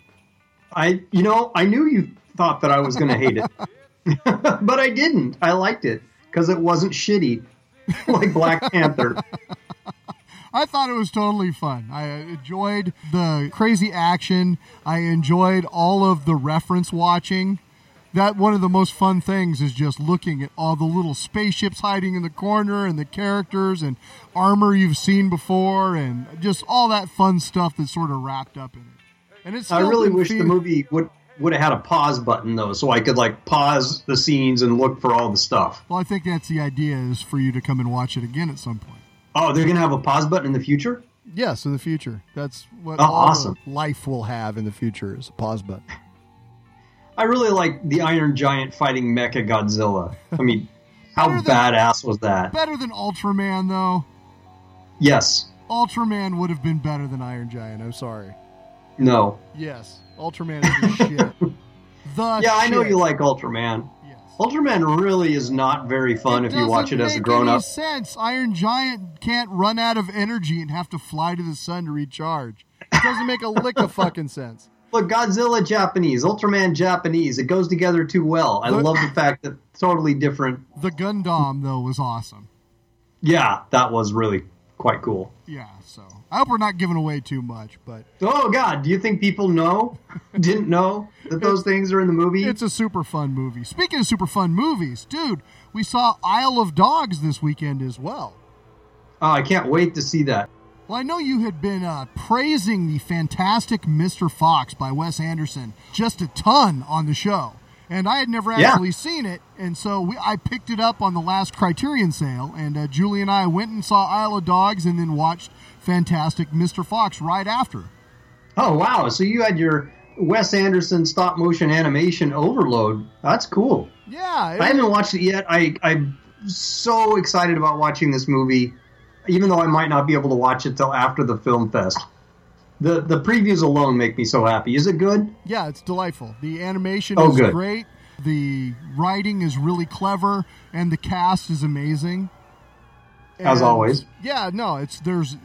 I, you know, I knew you thought that I was going to hate it, but I didn't. I liked it because it wasn't shitty like Black Panther. I thought it was totally fun. I enjoyed the crazy action. I enjoyed all of the reference watching. That one of the most fun things is just looking at all the little spaceships hiding in the corner and the characters and armor you've seen before and just all that fun stuff that's sort of wrapped up in it. And it's I really wish the movie would would have had a pause button though, so I could like pause the scenes and look for all the stuff. Well, I think that's the idea is for you to come and watch it again at some point. Oh, they're gonna have a pause button in the future. Yes, in the future. That's what Oh, awesome. life will have in the future is a pause button. I really like the Iron Giant fighting Mecha Godzilla. I mean, how than- badass was that? Better than Ultraman, though. Yes. Ultraman would have been better than Iron Giant. I'm sorry. No. Yes, Ultraman is the shit. The yeah, I know shit. you like Ultraman. Ultraman really is not very fun if you watch it as a grown up. sense. Iron Giant can't run out of energy and have to fly to the sun to recharge. It doesn't make a lick of fucking sense. Look, Godzilla Japanese, Ultraman Japanese. It goes together too well. I The- love the fact that totally different. The Gundam though was awesome. Yeah, that was really quite cool. Yeah, so I hope we're not giving away too much, but Oh God, do you think people know? Didn't know that those things are in the movie? it's a super fun movie. Speaking of super fun movies, dude, we saw Isle of Dogs this weekend as well. Oh, I can't wait to see that. Well, I know you had been uh, praising the fantastic Mr. Fox by Wes Anderson just a ton on the show. And I had never Yeah. actually seen it, and so we, I picked it up on the last Criterion sale, and uh, Julie and I went and saw Isle of Dogs and then watched Fantastic Mr. Fox right after. Oh wow! So you had your Wes Anderson stop motion animation overload. That's cool. Yeah, I haven't watched it yet. I I'm so excited about watching this movie, even though I might not be able to watch it till after the film fest. The the previews alone make me so happy. Is it good? Yeah, it's delightful. The animation Oh, is good. great. The writing is really clever, and the cast is amazing. As always. Yeah, no, it's there's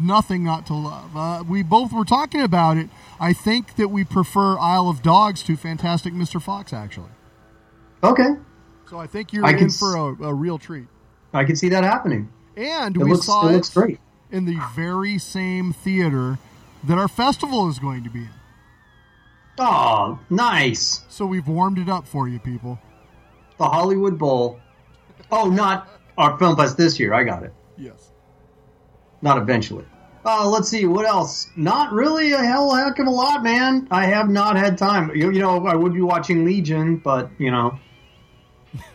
nothing not to love. Uh, we both were talking about it. I think that we prefer Isle of Dogs to Fantastic Mr. Fox, actually. Okay, So I think you're I in for a, a real treat. I can see that happening. And It we looks- saw it great. in the very same theater that our festival is going to be in. Oh, nice. So we've warmed it up for you, people. The Hollywood Bowl. Oh, not our film fest this year. I got it. Yes. Not eventually. Uh, let's see what else. Not really a hell heck of a lot, man. I have not had time. You, you know, I would be watching Legion, but you know,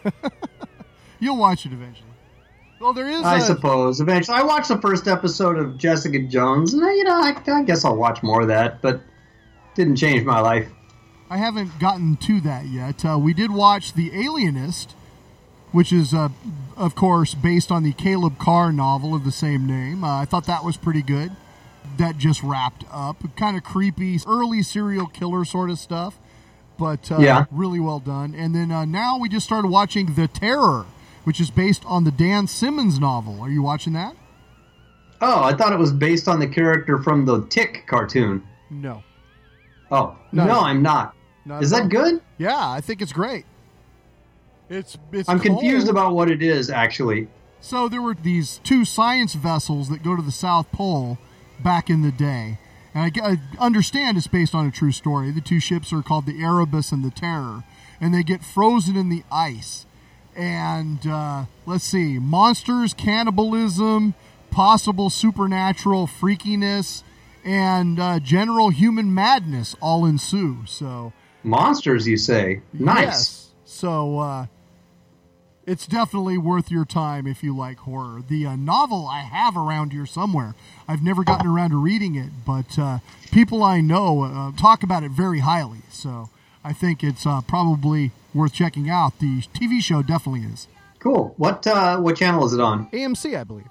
You'll watch it eventually. Well, there is. I a- suppose eventually. I watched the first episode of Jessica Jones, and you know, I, I guess I'll watch more of that, but didn't change my life. I haven't gotten to that yet. Uh, we did watch The Alienist, which is, uh, of course, based on the Caleb Carr novel of the same name. Uh, I thought that was pretty good. That just wrapped up. Kind of creepy, early serial killer sort of stuff, but uh, Yeah. really well done. And then uh, now we just started watching The Terror, which is based on the Dan Simmons novel. Are you watching that? Oh, I thought it was based on the character from the Tick cartoon. No. Oh, No. no, I'm not. Not Is that all. good? Yeah, I think it's great. It's it's. I'm confused about what it is, actually. So there were these two science vessels that go to the South Pole back in the day. And I, I understand it's based on a true story. The two ships are called the Erebus and the Terror, and they get frozen in the ice. And uh, let's see, monsters, cannibalism, possible supernatural freakiness, and uh, general human madness all ensue. So Monsters, you say? Nice. Yes. So uh, it's definitely worth your time if you like horror. The uh, novel I have around here somewhere. I've never gotten around to reading it, but uh, people I know uh, talk about it very highly. So I think it's uh, probably worth checking out. The TV show definitely is. Cool. What uh, what channel is it on? AMC, I believe.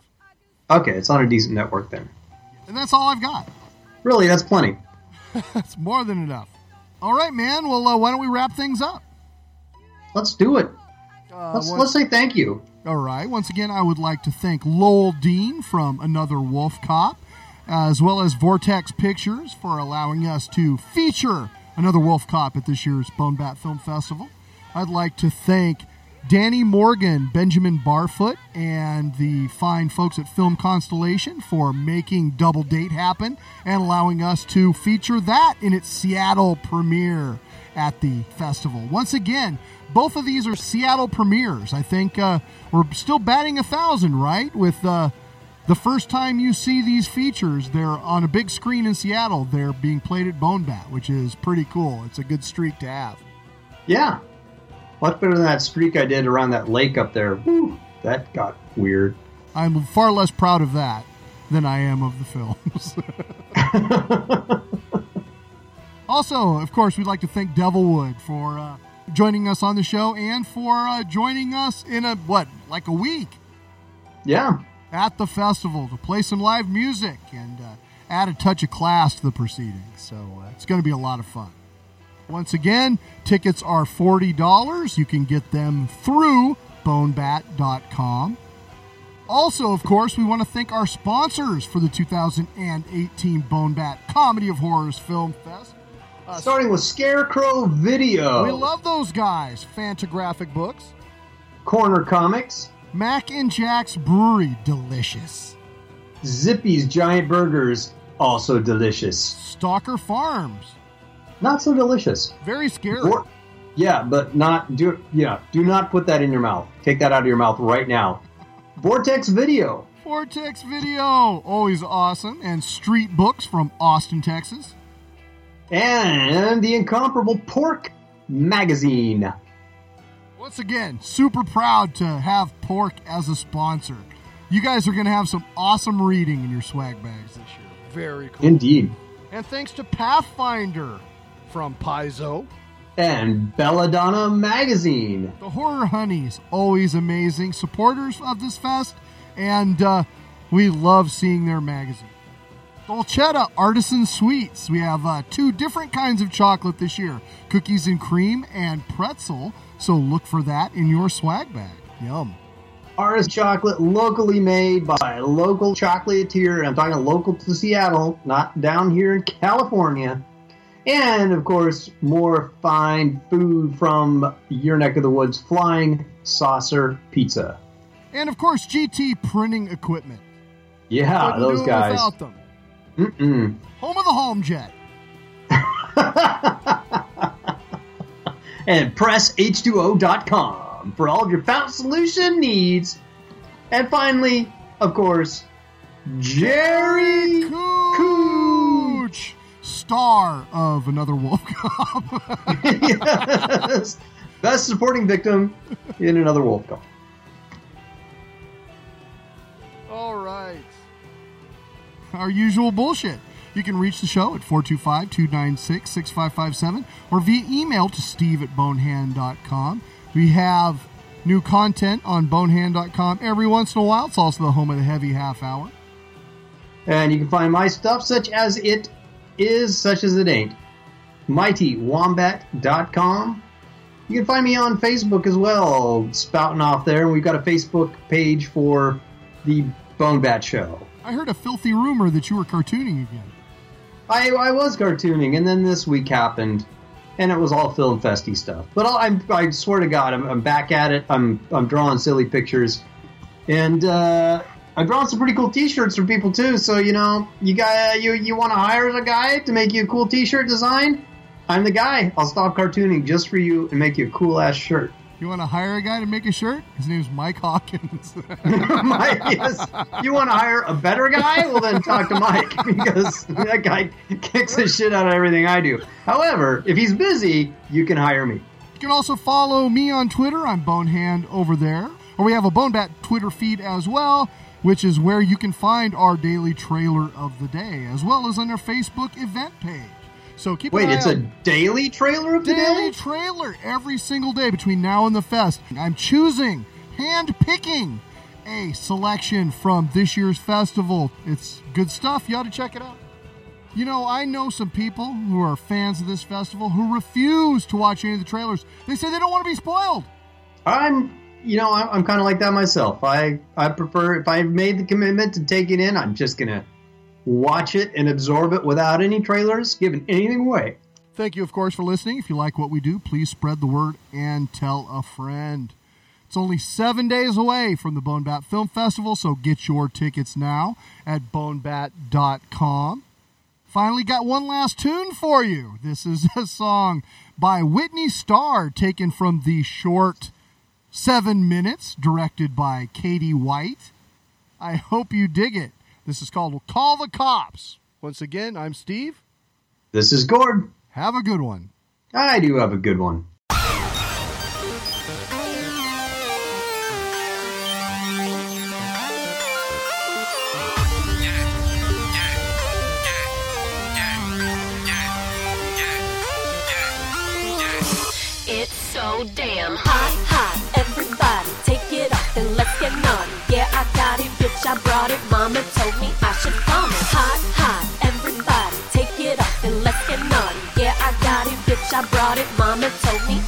Okay, it's on a decent network then. And that's all I've got. Really, that's plenty. That's more than enough. All right, man. Well, uh, why don't we wrap things up? Let's do it. Uh, let's, once- let's say thank you. All right. Once again, I would like to thank Lowell Dean from Another WolfCop, as well as Vortex Pictures for allowing us to feature Another WolfCop at this year's Bone Bat Film Festival. I'd like to thank Danny Morgan, Benjamin Barfoot, and the fine folks at Film Constellation for making Double Date happen and allowing us to feature that in its Seattle premiere at the festival. Once again, both of these are Seattle premieres. I think uh, we're still batting a thousand, right? With uh, the first time you see these features, they're on a big screen in Seattle. They're being played at Bone Bat, which is pretty cool. It's a good streak to have. Yeah. Much better than that streak I did around that lake up there. That got weird. I'm far less proud of that than I am of the films. also, of course, we'd like to thank Devilwood for uh, joining us on the show and for uh, joining us in a, what, like a week Yeah. at the festival to play some live music and uh, add a touch of class to the proceedings. So uh, it's going to be a lot of fun. Once again, tickets are $40. You can get them through bonebat.com. Also, of course, we want to thank our sponsors for the 2018 Bone Bat Comedy of Horrors Film Fest. Uh, Starting with Scarecrow Video, We love those guys. Fantagraphic Books. Corner Comics, Mac and Jack's Brewery, delicious. Zippy's Giant Burgers, also delicious. Stalker Farms, Not so delicious. very scary. Or- yeah, but not do yeah, do not put that in your mouth. Take that out of your mouth right now. Vortex Video, Vortex Video, always awesome. And Street Books from Austin, Texas. and the incomparable Pork Magazine. Once again, super proud to have Pork as a sponsor. You guys are going to have some awesome reading in your swag bags this year. Very cool. Indeed. And thanks to Pathfinder from Paizo. And Belladonna Magazine. The Horror Honeys, always amazing supporters of this fest, and uh, we love seeing their magazine. Dolcetta Artisan Sweets. We have uh, two different kinds of chocolate this year cookies and cream and pretzel. So look for that in your swag bag. Yum. Artist chocolate locally made by a local chocolatier. I'm talking local to Seattle, not down here in California. And of course, more fine food from your neck of the woods Flying Saucer Pizza. And of course, GT Printing Equipment. Yeah, Couldn't those guys. Without them. Mm-mm. Home of the Home Jet. and pressh2o.com for all of your fountain solution needs. And finally, of course, Jerry Cooch, star of another Wolf Cop. yes. Best supporting victim in another WolfCop. All right. Our usual bullshit. You can reach the show at 425 296 6557 or via email to steve at bonehand.com. We have new content on bonehand.com every once in a while. It's also the home of the heavy half hour. And you can find my stuff, such as It is, such as it ain't. MightyWombat.com. You can find me on Facebook as well, spouting off there. And we've got a Facebook page for the Bone Bat Show. I heard a filthy rumor that you were cartooning again. I, I was cartooning, and then this week happened, and it was all film festy stuff. But I'm, I swear to God, I'm, I'm back at it. I'm, I'm drawing silly pictures, and uh, I'm drawing some pretty cool T-shirts for people too. So you know, you got uh, you you want to hire a guy to make you a cool T-shirt design? I'm the guy. I'll stop cartooning just for you and make you a cool ass shirt. You want to hire a guy to make a shirt? His name's Mike Hawkins. Mike, yes. You want to hire a better guy? Well, then talk to Mike because that guy kicks the shit out of everything I do. However, if he's busy, you can hire me. You can also follow me on Twitter. I'm Bonehand over there. Or we have a Bonebat Twitter feed as well, which is where you can find our daily trailer of the day, as well as on our Facebook event page. So keep Wait, it's a daily trailer of the daily day? trailer every single day between now and the fest. I'm choosing, hand picking a selection from this year's festival. It's good stuff. You ought to check it out. You know, I know some people who are fans of this festival who refuse to watch any of the trailers. They say they don't want to be spoiled. I'm, you know, I'm, I'm kind of like that myself. I, I prefer if I've made the commitment to take it in, I'm just gonna watch it and absorb it without any trailers giving anything away. Thank you, of course, for listening. If you like what we do, please spread the word and tell a friend. It's only seven days away from the Bone Bat Film Festival, so get your tickets now at bonebat.com. Finally, got one last tune for you. This is a song by Whitney Starr, taken from the short Seven Minutes, directed by Katie White. I hope you dig it. This is called Call the Cops. Once again, I'm Steve. This is Gord. Have a good one. I do have a good one. It's so damn hot, hot. I brought it. Mama told me I should follow. Hot, hot. Everybody take it off and let's get naughty. Yeah, I got it, bitch, I brought it. Mama told me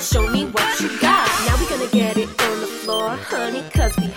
show me what you got. Now we gonna get it on the floor, honey, cause we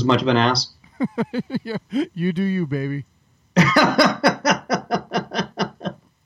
as much of an ass? yeah, you do you.